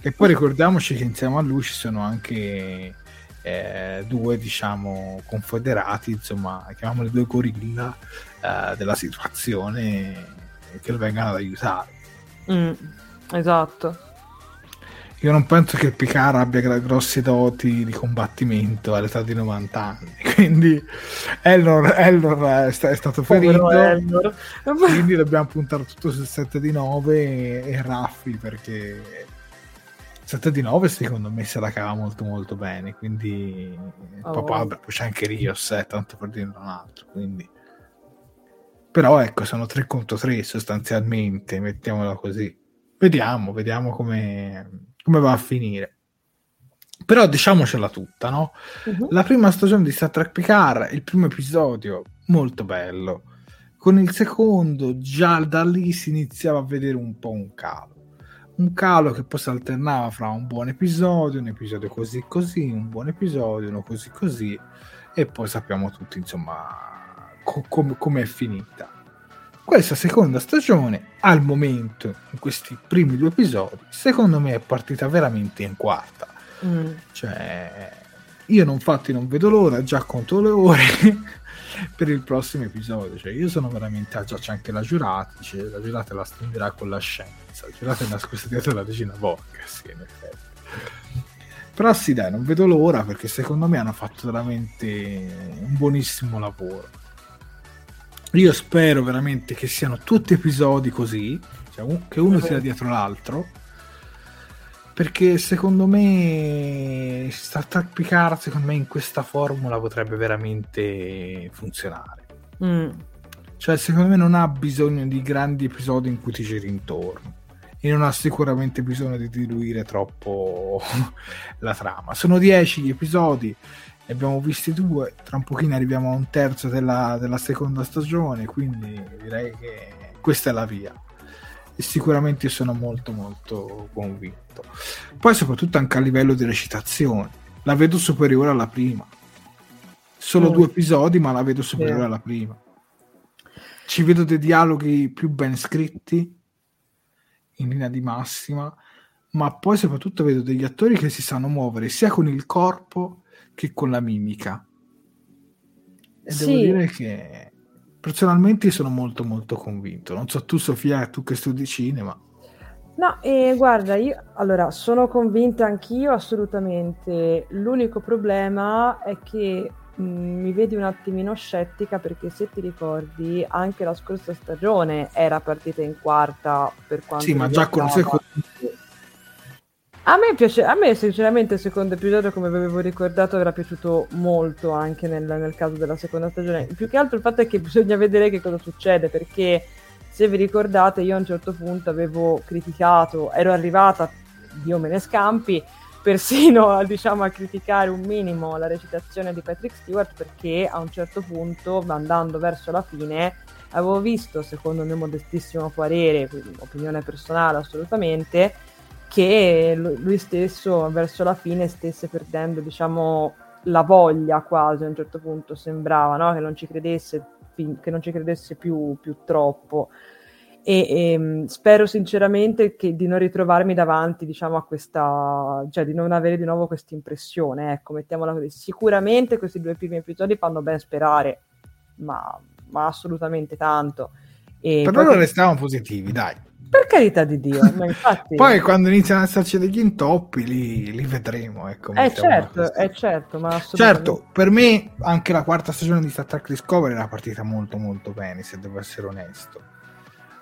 e poi ricordiamoci che insieme a lui ci sono anche eh, due, diciamo, confederati, insomma, chiamiamoli due gorilla eh, della situazione che lo vengano ad aiutare.
Mm, esatto.
Io non penso che Picard abbia grosse doti di combattimento all'età di 90 anni, [laughs] quindi Elnor, Elnor è, st- è, stato ferito, quindi dobbiamo puntare tutto sul 7 di 9 e, e Raffi perché 7 di 9 secondo me se la cava molto molto bene, quindi oh. papà, poi c'è anche Rios, eh, tanto per dire un altro, quindi... Però ecco, sono 3 contro 3 sostanzialmente, mettiamola così. Vediamo, vediamo come, come va a finire. Però diciamocela tutta, no? Uh-huh. La prima stagione di Star Trek Picard, il primo episodio, molto bello. Con il secondo, già da lì si iniziava a vedere un po' un calo. Un calo che poi si alternava fra un buon episodio, un episodio così così, un buon episodio, uno così così, e poi sappiamo tutti, insomma, co- com- come è finita. Questa seconda stagione, al momento, in questi primi due episodi, secondo me è partita veramente in quarta Mm. Cioè, io non infatti non vedo l'ora, già conto le ore [laughs] per il prossimo episodio. Cioè, io sono veramente ah, già c'è anche la giurata, dice, la giurata la stenderà con la scienza. La giurata è nascosta dietro la decina vodka, sì, in effetti. Però sì, dai, non vedo l'ora perché secondo me hanno fatto veramente un buonissimo lavoro. Io spero veramente che siano tutti episodi così, cioè che uno sia dietro l'altro perché secondo me Star Trek Picard secondo me in questa formula potrebbe veramente funzionare. Mm. cioè secondo me non ha bisogno di grandi episodi in cui ti giri intorno e non ha sicuramente bisogno di diluire troppo [laughs] la trama. Sono dieci gli episodi ne abbiamo visti due tra un pochino arriviamo a un terzo della, della seconda stagione quindi direi che questa è la via e sicuramente sono molto molto convinto. Poi soprattutto anche a livello di recitazione, la vedo superiore alla prima. Solo oh. due episodi, ma la vedo superiore yeah. alla prima. Ci vedo dei dialoghi più ben scritti, in linea di massima, ma poi soprattutto vedo degli attori che si sanno muovere sia con il corpo che con la mimica. E sì. devo dire che personalmente sono molto molto convinto. Non so tu Sofia, tu che studi cinema.
No, eh, guarda, io allora sono convinta anch'io assolutamente. L'unico problema è che mh, mi vedi un attimino scettica perché se ti ricordi anche la scorsa stagione era partita in quarta per quanto
Sì, ma già con il secondo
a me piace, a me sinceramente il secondo episodio, come vi avevo ricordato, era piaciuto molto anche nel, nel, caso della seconda stagione. Più che altro il fatto è che [laughs] bisogna vedere che cosa succede, perché se vi ricordate io a un certo punto avevo criticato, ero arrivata, Dio me ne scampi, persino [laughs] diciamo, a criticare un minimo la recitazione di Patrick Stewart, perché a un certo punto, andando verso la fine, avevo visto, secondo il mio modestissimo parere, opinione personale assolutamente, che lui stesso verso la fine stesse perdendo, diciamo, la voglia quasi a un certo punto sembrava, no? che non ci credesse, che non ci credesse più, più troppo. E, e, ehm, spero sinceramente che, di non ritrovarmi davanti diciamo a questa cioè di non avere di nuovo questa impressione ecco mettiamola così sicuramente questi due primi episodi fanno ben sperare ma, ma assolutamente tanto
e però poi... restiamo positivi dai
per carità di Dio, ma infatti...
Poi quando iniziano a esserci degli intoppi li, li vedremo. Ecco,
eh certo, è certo, ma
Certo, per me anche la quarta stagione di Star Trek Discovery era partita molto molto bene, se devo essere onesto.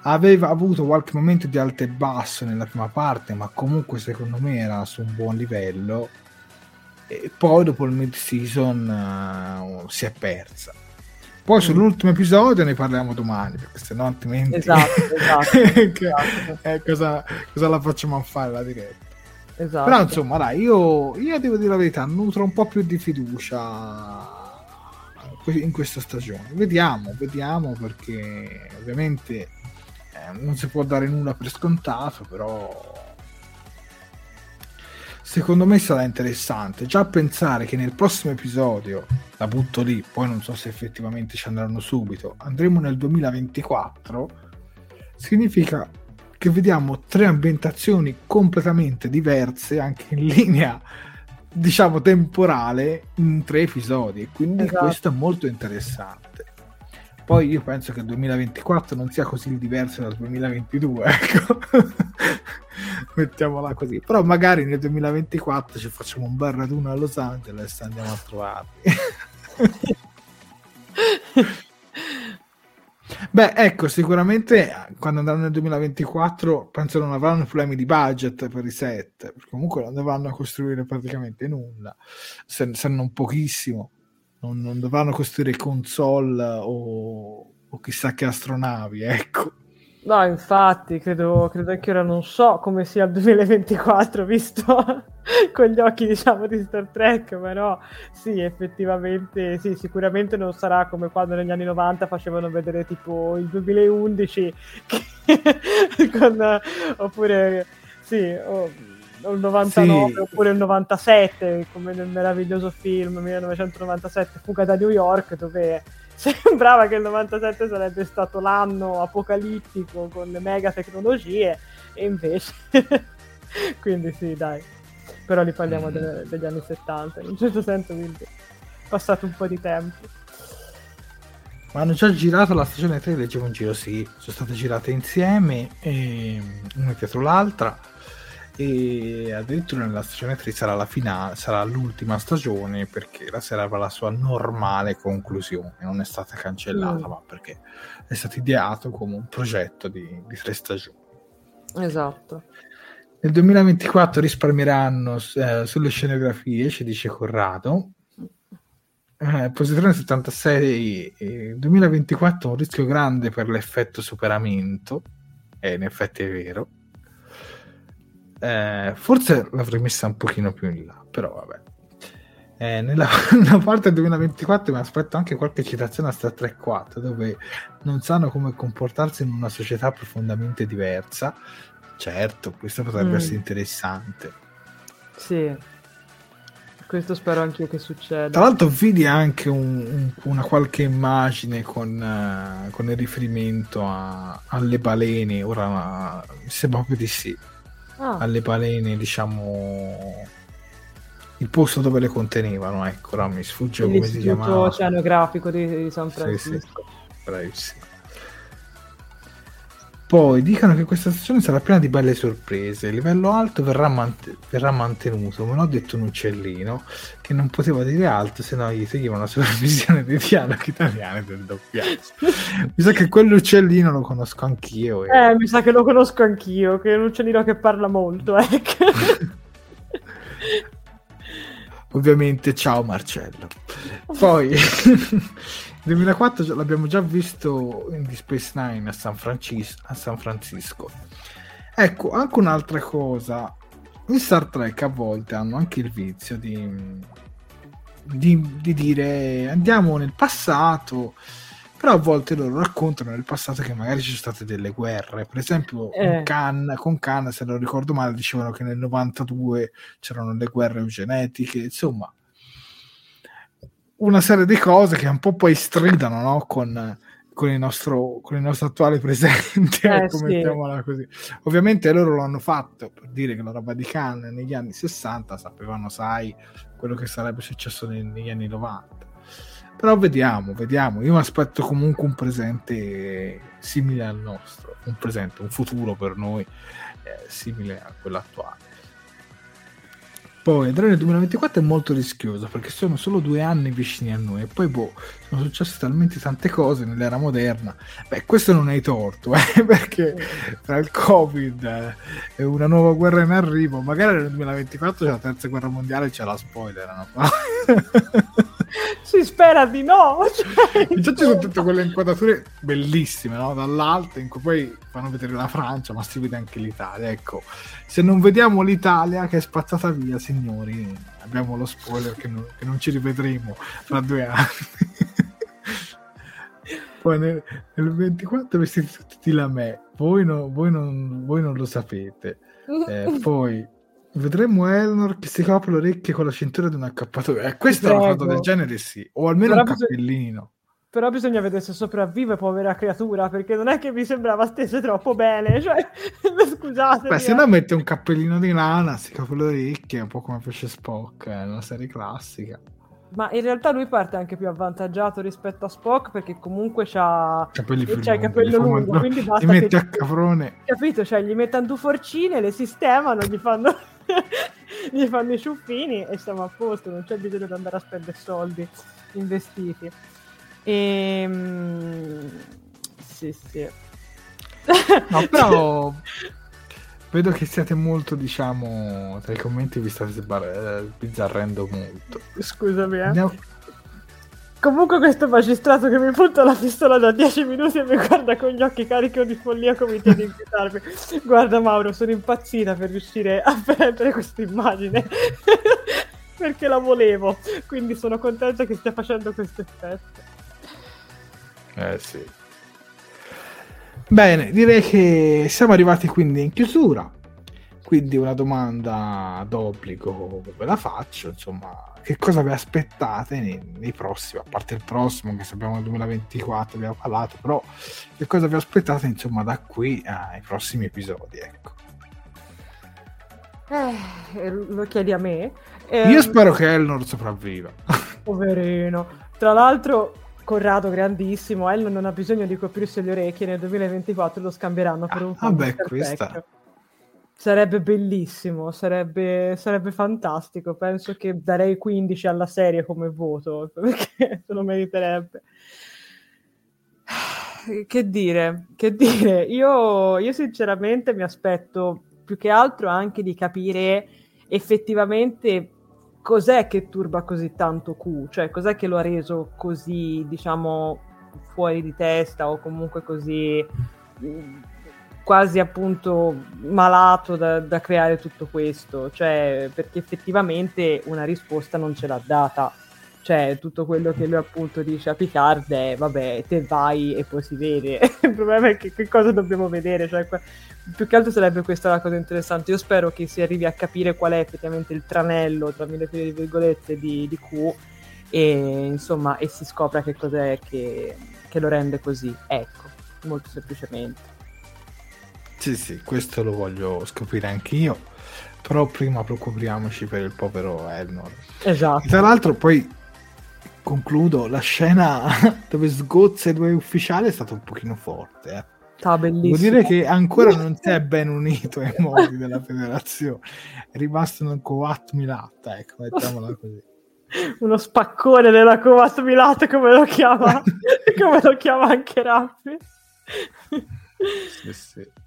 Aveva avuto qualche momento di alto e basso nella prima parte, ma comunque secondo me era su un buon livello. E poi dopo il mid-season uh, si è persa poi mm. sull'ultimo episodio ne parliamo domani, perché se no altrimenti...
Esatto, [laughs] esatto. esatto.
eh, cosa, cosa, la facciamo a fare la diretta? Esatto. Però insomma, dai, io, io devo dire la verità, nutro un po' più di fiducia in questa stagione. Vediamo, vediamo, perché ovviamente eh, non si può dare nulla per scontato, però secondo me sarà interessante. Già pensare che nel prossimo episodio, la butto lì, poi non so se effettivamente ci andranno subito, andremo nel 2024, significa che vediamo tre ambientazioni completamente diverse, anche in linea diciamo temporale, in tre episodi. Quindi esatto. questo è molto interessante. Poi io penso che il 2024 non sia così diverso dal 2022, ecco. [laughs] Mettiamola così. Però magari nel 2024 ci facciamo un bel raduno a Los Angeles e andiamo a trovarli. [laughs] Beh, ecco, sicuramente quando andranno nel 2024 penso non avranno problemi di budget per i set, comunque non dovranno costruire praticamente nulla, se, se non pochissimo, non, non dovranno costruire console o, o chissà che astronavi, ecco.
No, infatti, credo, credo anche ora non so come sia il 2024, visto [laughs] con gli occhi, diciamo, di Star Trek, però sì, effettivamente, sì, sicuramente non sarà come quando negli anni 90 facevano vedere tipo il 2011, [laughs] che, con, oppure, sì, o, o il 99 sì. oppure il 97, come nel meraviglioso film 1997, Fuga da New York, dove sembrava che il 97 sarebbe stato l'anno apocalittico con le mega tecnologie e invece [laughs] quindi sì dai però li parliamo mm. de- degli anni 70 in un certo senso quindi è passato un po' di tempo
ma hanno già girato la stagione 3 leggevo in giro sì sono state girate insieme e... una dietro l'altra e addirittura nella stagione 3 sarà la finale, sarà l'ultima stagione perché la serie avrà la sua normale conclusione, non è stata cancellata, mm. ma perché è stato ideato come un progetto di, di tre stagioni.
Esatto.
Nel 2024 risparmieranno eh, sulle scenografie, ci dice Corrado. Eh, posizione 76, eh, 2024 un rischio grande per l'effetto superamento, e in effetti è vero eh, forse l'avrei messa un pochino più in là, però vabbè. Eh, nella, [laughs] nella, parte 2024 mi aspetto anche qualche citazione a Star Trek 4 dove non sanno come comportarsi in una società profondamente diversa. Certo, questo potrebbe mm. essere interessante.
Sì, questo spero anche che succeda.
Tra l'altro vidi anche un, un, una qualche immagine con, uh, con il riferimento a, alle balene, ora mi sembra proprio di sì ah. alle balene, diciamo il posto dove le contenevano, ecco, ora mi sfugge come si chiama.
oceanografico di, di San Francisco. Sì, sì.
Bravissimo. Poi dicono che questa stazione sarà piena di belle sorprese. Il livello alto verrà, mant- verrà mantenuto. Me l'ha detto un uccellino che non poteva dire altro se no gli toglieva una supervisione dei dialoghi italiani del doppiaggio. mi sa che quell'uccellino lo conosco anch'io.
E... Eh, mi sa che lo conosco anch'io. Che è un uccellino che parla molto. Ecco. [laughs]
Ovviamente, ciao Marcello. Poi. [laughs] 2004 l'abbiamo già visto in The Space Nine a San, Francis- a San Francisco. Ecco, anche un'altra cosa, in Star Trek a volte hanno anche il vizio di, di, di dire andiamo nel passato, però a volte loro raccontano nel passato che magari ci sono state delle guerre. Per esempio, eh. Khan, con Khan, se non ricordo male, dicevano che nel 92 c'erano le guerre eugenetiche, insomma una serie di cose che un po' poi stridano no? con, con, il nostro, con il nostro attuale presente, eh, [laughs] sì. così. Ovviamente loro lo hanno fatto per dire che la roba di Khan negli anni 60 sapevano, sai, quello che sarebbe successo negli, negli anni 90. Però vediamo, vediamo. Io mi aspetto comunque un presente simile al nostro, un presente, un futuro per noi eh, simile a quello attuale. Poi entrare nel 2024 è molto rischioso perché sono solo due anni vicini a noi e poi boh, sono successe talmente tante cose nell'era moderna. Beh, questo non hai torto, [laughs] eh, perché tra il Covid e una nuova guerra in arrivo, magari nel 2024 c'è la terza guerra mondiale e c'è la spoiler. No? [laughs]
si spera di no.
Cioè... Già ci sono tutte quelle inquadrature bellissime, no? dall'alto, in cui poi fanno vedere la Francia, ma si vede anche l'Italia. Ecco, se non vediamo l'Italia che è spazzata via, signori, abbiamo lo spoiler che non, che non ci rivedremo fra due anni. [laughs] poi nel, nel 24 vestiti tutti di lamè, voi, no, voi, non, voi non lo sapete. Eh, poi Vedremo Eleanor che si copre le orecchie con la cintura di un accappatore. Eh, questa è una foto del genere, sì. O almeno Però un bisog- cappellino.
Però bisogna vedere se sopravvive, povera creatura, perché non è che mi sembrava stesse troppo bene. Cioè, [laughs] scusate.
Beh, se no mette un cappellino di lana, si copre le orecchie, un po' come fece Spock, è una serie classica.
Ma in realtà lui parte anche più avvantaggiato rispetto a Spock perché comunque c'ha,
capelli
c'ha il capello lungo, quindi basta
gli mette a caprone.
Capito? Cioè gli mettono due forcine, le sistemano, gli fanno [laughs] gli fanno i ciuffini e siamo a posto, non c'è bisogno di andare a spendere soldi investiti. E, ehm, sì, sì.
No, però [laughs] vedo che siete molto, diciamo, tra i commenti vi state sbar- bizzarrendo molto.
Scusami, eh. Andiamo... Comunque questo magistrato che mi punta la pistola da 10 minuti e mi guarda con gli occhi carichi di follia come di invitarmi. Guarda Mauro, sono impazzita per riuscire a prendere questa immagine [laughs] perché la volevo, quindi sono contenta che stia facendo questo effetto.
Eh sì. Bene, direi che siamo arrivati quindi in chiusura. Quindi una domanda d'obbligo ve la faccio, insomma, che cosa vi aspettate nei, nei, prossimi, a parte il prossimo che sappiamo nel 2024 abbiamo parlato, però che cosa vi aspettate insomma da qui ai prossimi episodi, ecco.
Eh, lo chiedi a me?
Eh, Io spero che Elnor sopravviva. [laughs]
Poverino. Tra l'altro Corrado grandissimo, Elnor non ha bisogno di coprirsi le orecchie, nel 2024 lo scambieranno per un
ah, vabbè, questa...
Sarebbe bellissimo, sarebbe, sarebbe, fantastico. Penso che darei 15 alla serie come voto, [laughs] perché se lo meriterebbe. Che dire, che dire. Io, io sinceramente mi aspetto più che altro anche di capire effettivamente cos'è che turba così tanto Q, cioè cos'è che lo ha reso così, diciamo, fuori di testa o comunque così quasi appunto malato da, da, creare tutto questo, cioè perché effettivamente una risposta non ce l'ha data. Cioè, tutto quello che lui appunto dice a Picard è vabbè, te vai e poi si vede. [laughs] Il problema è che, che cosa dobbiamo vedere. Cioè, più che altro sarebbe questa la cosa interessante. Io spero che si arrivi a capire qual è effettivamente il tranello, tra mille virgolette, di, di Q e insomma, e si scopra che cos'è che, che lo rende così. Ecco, molto semplicemente.
Sì, sì, questo lo voglio scoprire anch'io. Però prima preoccupiamoci per il povero Elnor.
Esatto.
E tra l'altro, poi concludo, la scena [laughs] dove sgozza i due ufficiali è stata un pochino forte. Eh.
Sta bellissimo.
Vuol dire che ancora non si è ben unito ai modi della federazione. È rimasto un Coat Milatta, ecco, mettiamola così. [laughs]
Uno spaccone della Coat Milatta, come lo chiama, [laughs] come lo chiama anche Raffi.
sì, sì.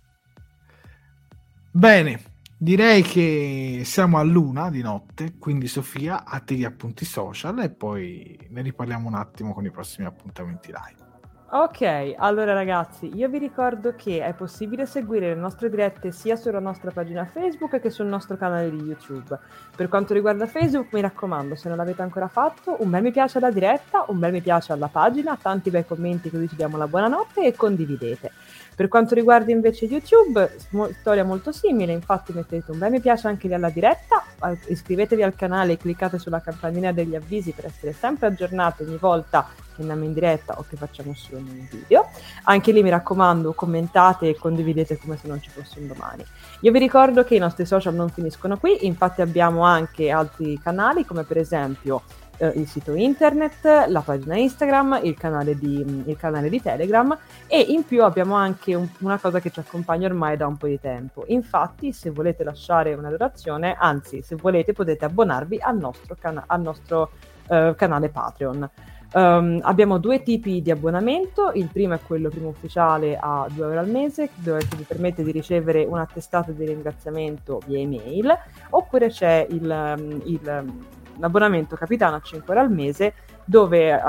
Bene, direi che siamo a luna di notte, quindi Sofia, a te gli appunti social e poi ne riparliamo un attimo con i prossimi appuntamenti live.
Ok, allora ragazzi, io vi ricordo che è possibile seguire le nostre dirette sia sulla nostra pagina Facebook che sul nostro canale di YouTube. Per quanto riguarda Facebook, mi raccomando, se non l'avete ancora fatto, un bel mi piace alla diretta, un bel mi piace alla pagina, tanti bei commenti così ci diamo la buonanotte e condividete. Per quanto riguarda invece YouTube, storia molto simile, infatti mettete un bel mi piace anche lì alla diretta, iscrivetevi al canale e cliccate sulla campanella degli avvisi per essere sempre aggiornati ogni volta che andiamo in diretta o che facciamo solo un video. Anche lì mi raccomando, commentate e condividete come se non ci fosse un domani. Io vi ricordo che i nostri social non finiscono qui, infatti abbiamo anche altri canali come per esempio eh, il sito internet, la pagina Instagram, il canale di, il canale di Telegram e in più abbiamo anche un, una cosa che ci accompagna ormai da un po' di tempo. Infatti, se volete lasciare una donazione, anzi, se volete potete abbonarvi al nostro, cana- al nostro uh, canale Patreon. Um, abbiamo due tipi di abbonamento, il primo è quello primo ufficiale a 2 euro al mese, dove vi permette di ricevere un attestato di ringraziamento via email, oppure c'è il, il l'abbonamento capitano a 5 euro al mese dove,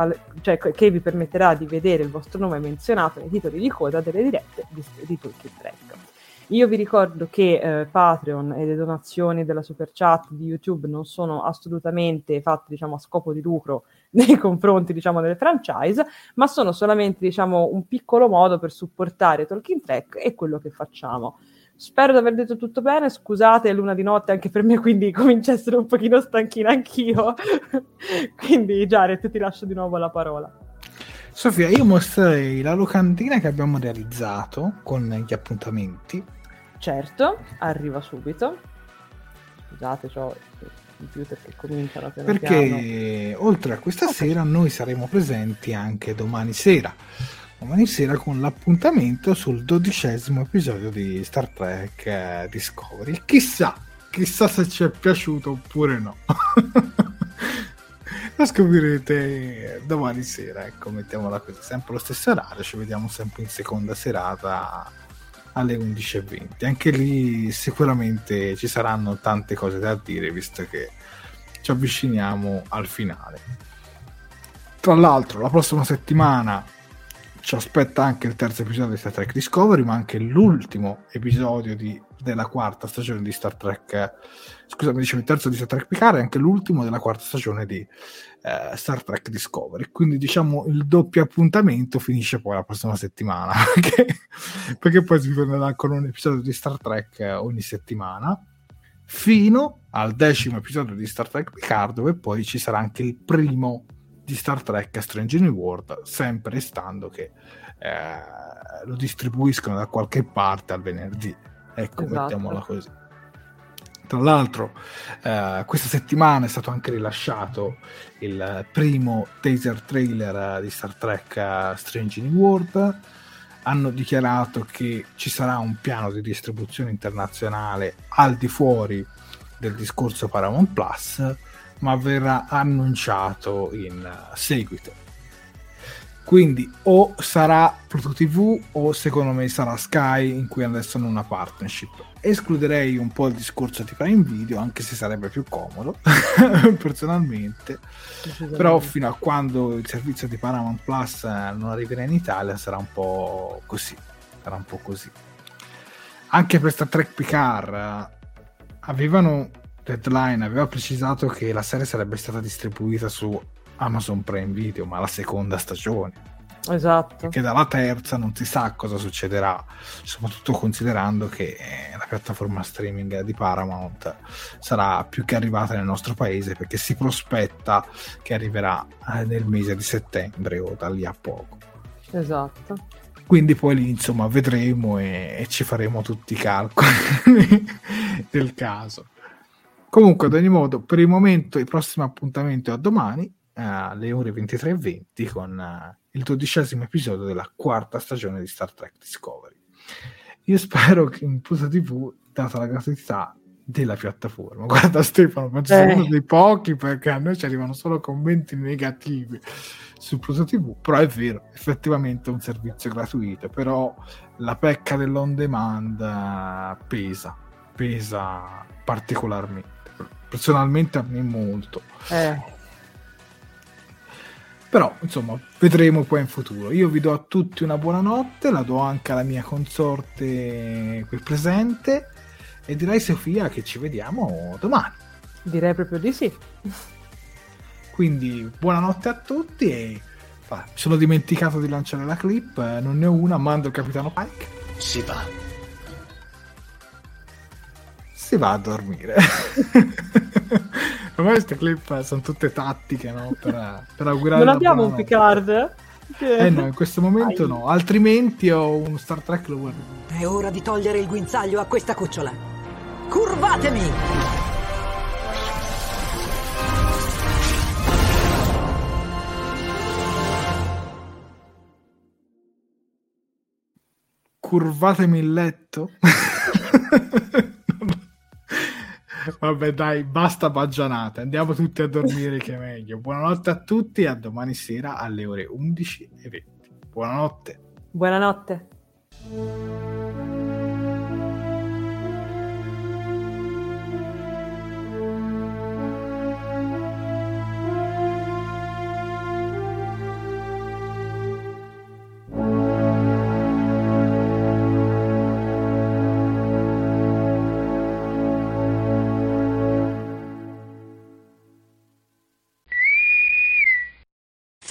cioè, che vi permetterà di vedere il vostro nome menzionato nei titoli di coda delle dirette di, di Toolkit Track. Io vi ricordo che eh, Patreon e le donazioni della super chat di YouTube non sono assolutamente fatte diciamo, a scopo di lucro [laughs] nei confronti diciamo, delle franchise, ma sono solamente diciamo, un piccolo modo per supportare Talking Track e quello che facciamo. Spero di aver detto tutto bene, scusate, è luna di notte anche per me, quindi [laughs] comincio a essere un pochino stanchina anch'io. [laughs] quindi Jared, ti lascio di nuovo la parola.
Sofia, io mostrerei la locandina che abbiamo realizzato con gli appuntamenti.
Certo, arriva subito. Scusate, ho il computer che comincia piano
Perché
piano.
oltre a questa sera noi saremo presenti anche domani sera domani sera con l'appuntamento sul dodicesimo episodio di Star Trek eh, Discovery. Chissà, chissà se ci è piaciuto oppure no. [laughs] Lo scoprirete domani sera, ecco, mettiamola così, sempre lo stesso orario, ci vediamo sempre in seconda serata alle 11.20. Anche lì sicuramente ci saranno tante cose da dire, visto che ci avviciniamo al finale. Tra l'altro, la prossima settimana ci aspetta anche il terzo episodio di Star Trek Discovery, ma anche l'ultimo episodio di, della quarta stagione di Star Trek. Scusami, dicevo il terzo di Star Trek Picard e anche l'ultimo della quarta stagione di eh, Star Trek Discovery. Quindi, diciamo, il doppio appuntamento finisce poi la prossima settimana [laughs] perché, poi si tornerà con un episodio di Star Trek ogni settimana fino al decimo episodio di Star Trek Picard, dove poi ci sarà anche il primo di Star Trek Strange New World, sempre restando che eh, lo distribuiscono da qualche parte al venerdì. Ecco, esatto. mettiamola così. Tra l'altro, eh, questa settimana è stato anche rilasciato il primo teaser trailer di Star Trek eh, Strange New World. Hanno dichiarato che ci sarà un piano di distribuzione internazionale al di fuori del discorso Paramount Plus ma verrà annunciato in seguito. Quindi o sarà Pluto TV o secondo me sarà Sky in cui adesso hanno una partnership. Escluderei un po' il discorso di Prime Video, anche se sarebbe più comodo [laughs] personalmente. Però fino a quando il servizio di Paramount Plus non arriverà in Italia sarà un po' così. Sarà un po' così. Anche per Star Trek Picard avevano Deadline aveva precisato che la serie sarebbe stata distribuita su Amazon Prime Video, ma la seconda stagione.
Esatto.
Che dalla terza non si sa cosa succederà, soprattutto considerando che eh, la piattaforma streaming di Paramount sarà più che arrivata nel nostro paese perché si prospetta che arriverà eh, nel mese di settembre o da lì a poco.
Esatto.
Quindi poi lì insomma vedremo e, e ci faremo tutti i calcoli [laughs] del caso. Comunque, ad ogni modo, per il momento il prossimo appuntamento è a domani alle ore 23.20 con uh, il dodicesimo episodio della quarta stagione di Star Trek Discovery. Io spero che in Pusa TV, data la gratuità della piattaforma, [laughs] guarda Stefano, ma ci sono uno dei pochi perché a noi ci arrivano solo commenti negativi su Pusa TV, però è vero, effettivamente è un servizio gratuito, però la pecca dell'on demand uh, pesa, pesa particolarmente personalmente a me molto.
Eh.
Però, insomma, vedremo poi in futuro. Io vi do a tutti una buona notte, la do anche alla mia consorte qui presente e direi Sofia che ci vediamo domani.
Direi proprio di sì.
Quindi buonanotte a tutti e ah, mi sono dimenticato di lanciare la clip, eh, non ne ho una, mando il capitano Pike.
Si va.
Si va a dormire. [laughs] Ormai queste clip sono tutte tattiche, no? Per, per augurare
Non abbiamo un Picard?
Eh no, in questo momento Ai. no, altrimenti ho un Star Trek lo guardo.
È ora di togliere il guinzaglio a questa cucciola. Curvatemi!
Curvatemi il letto? [laughs] Vabbè, dai, basta baggianate. Andiamo tutti a dormire che è meglio. Buonanotte a tutti e a domani sera alle ore 11.20. Buonanotte.
Buonanotte.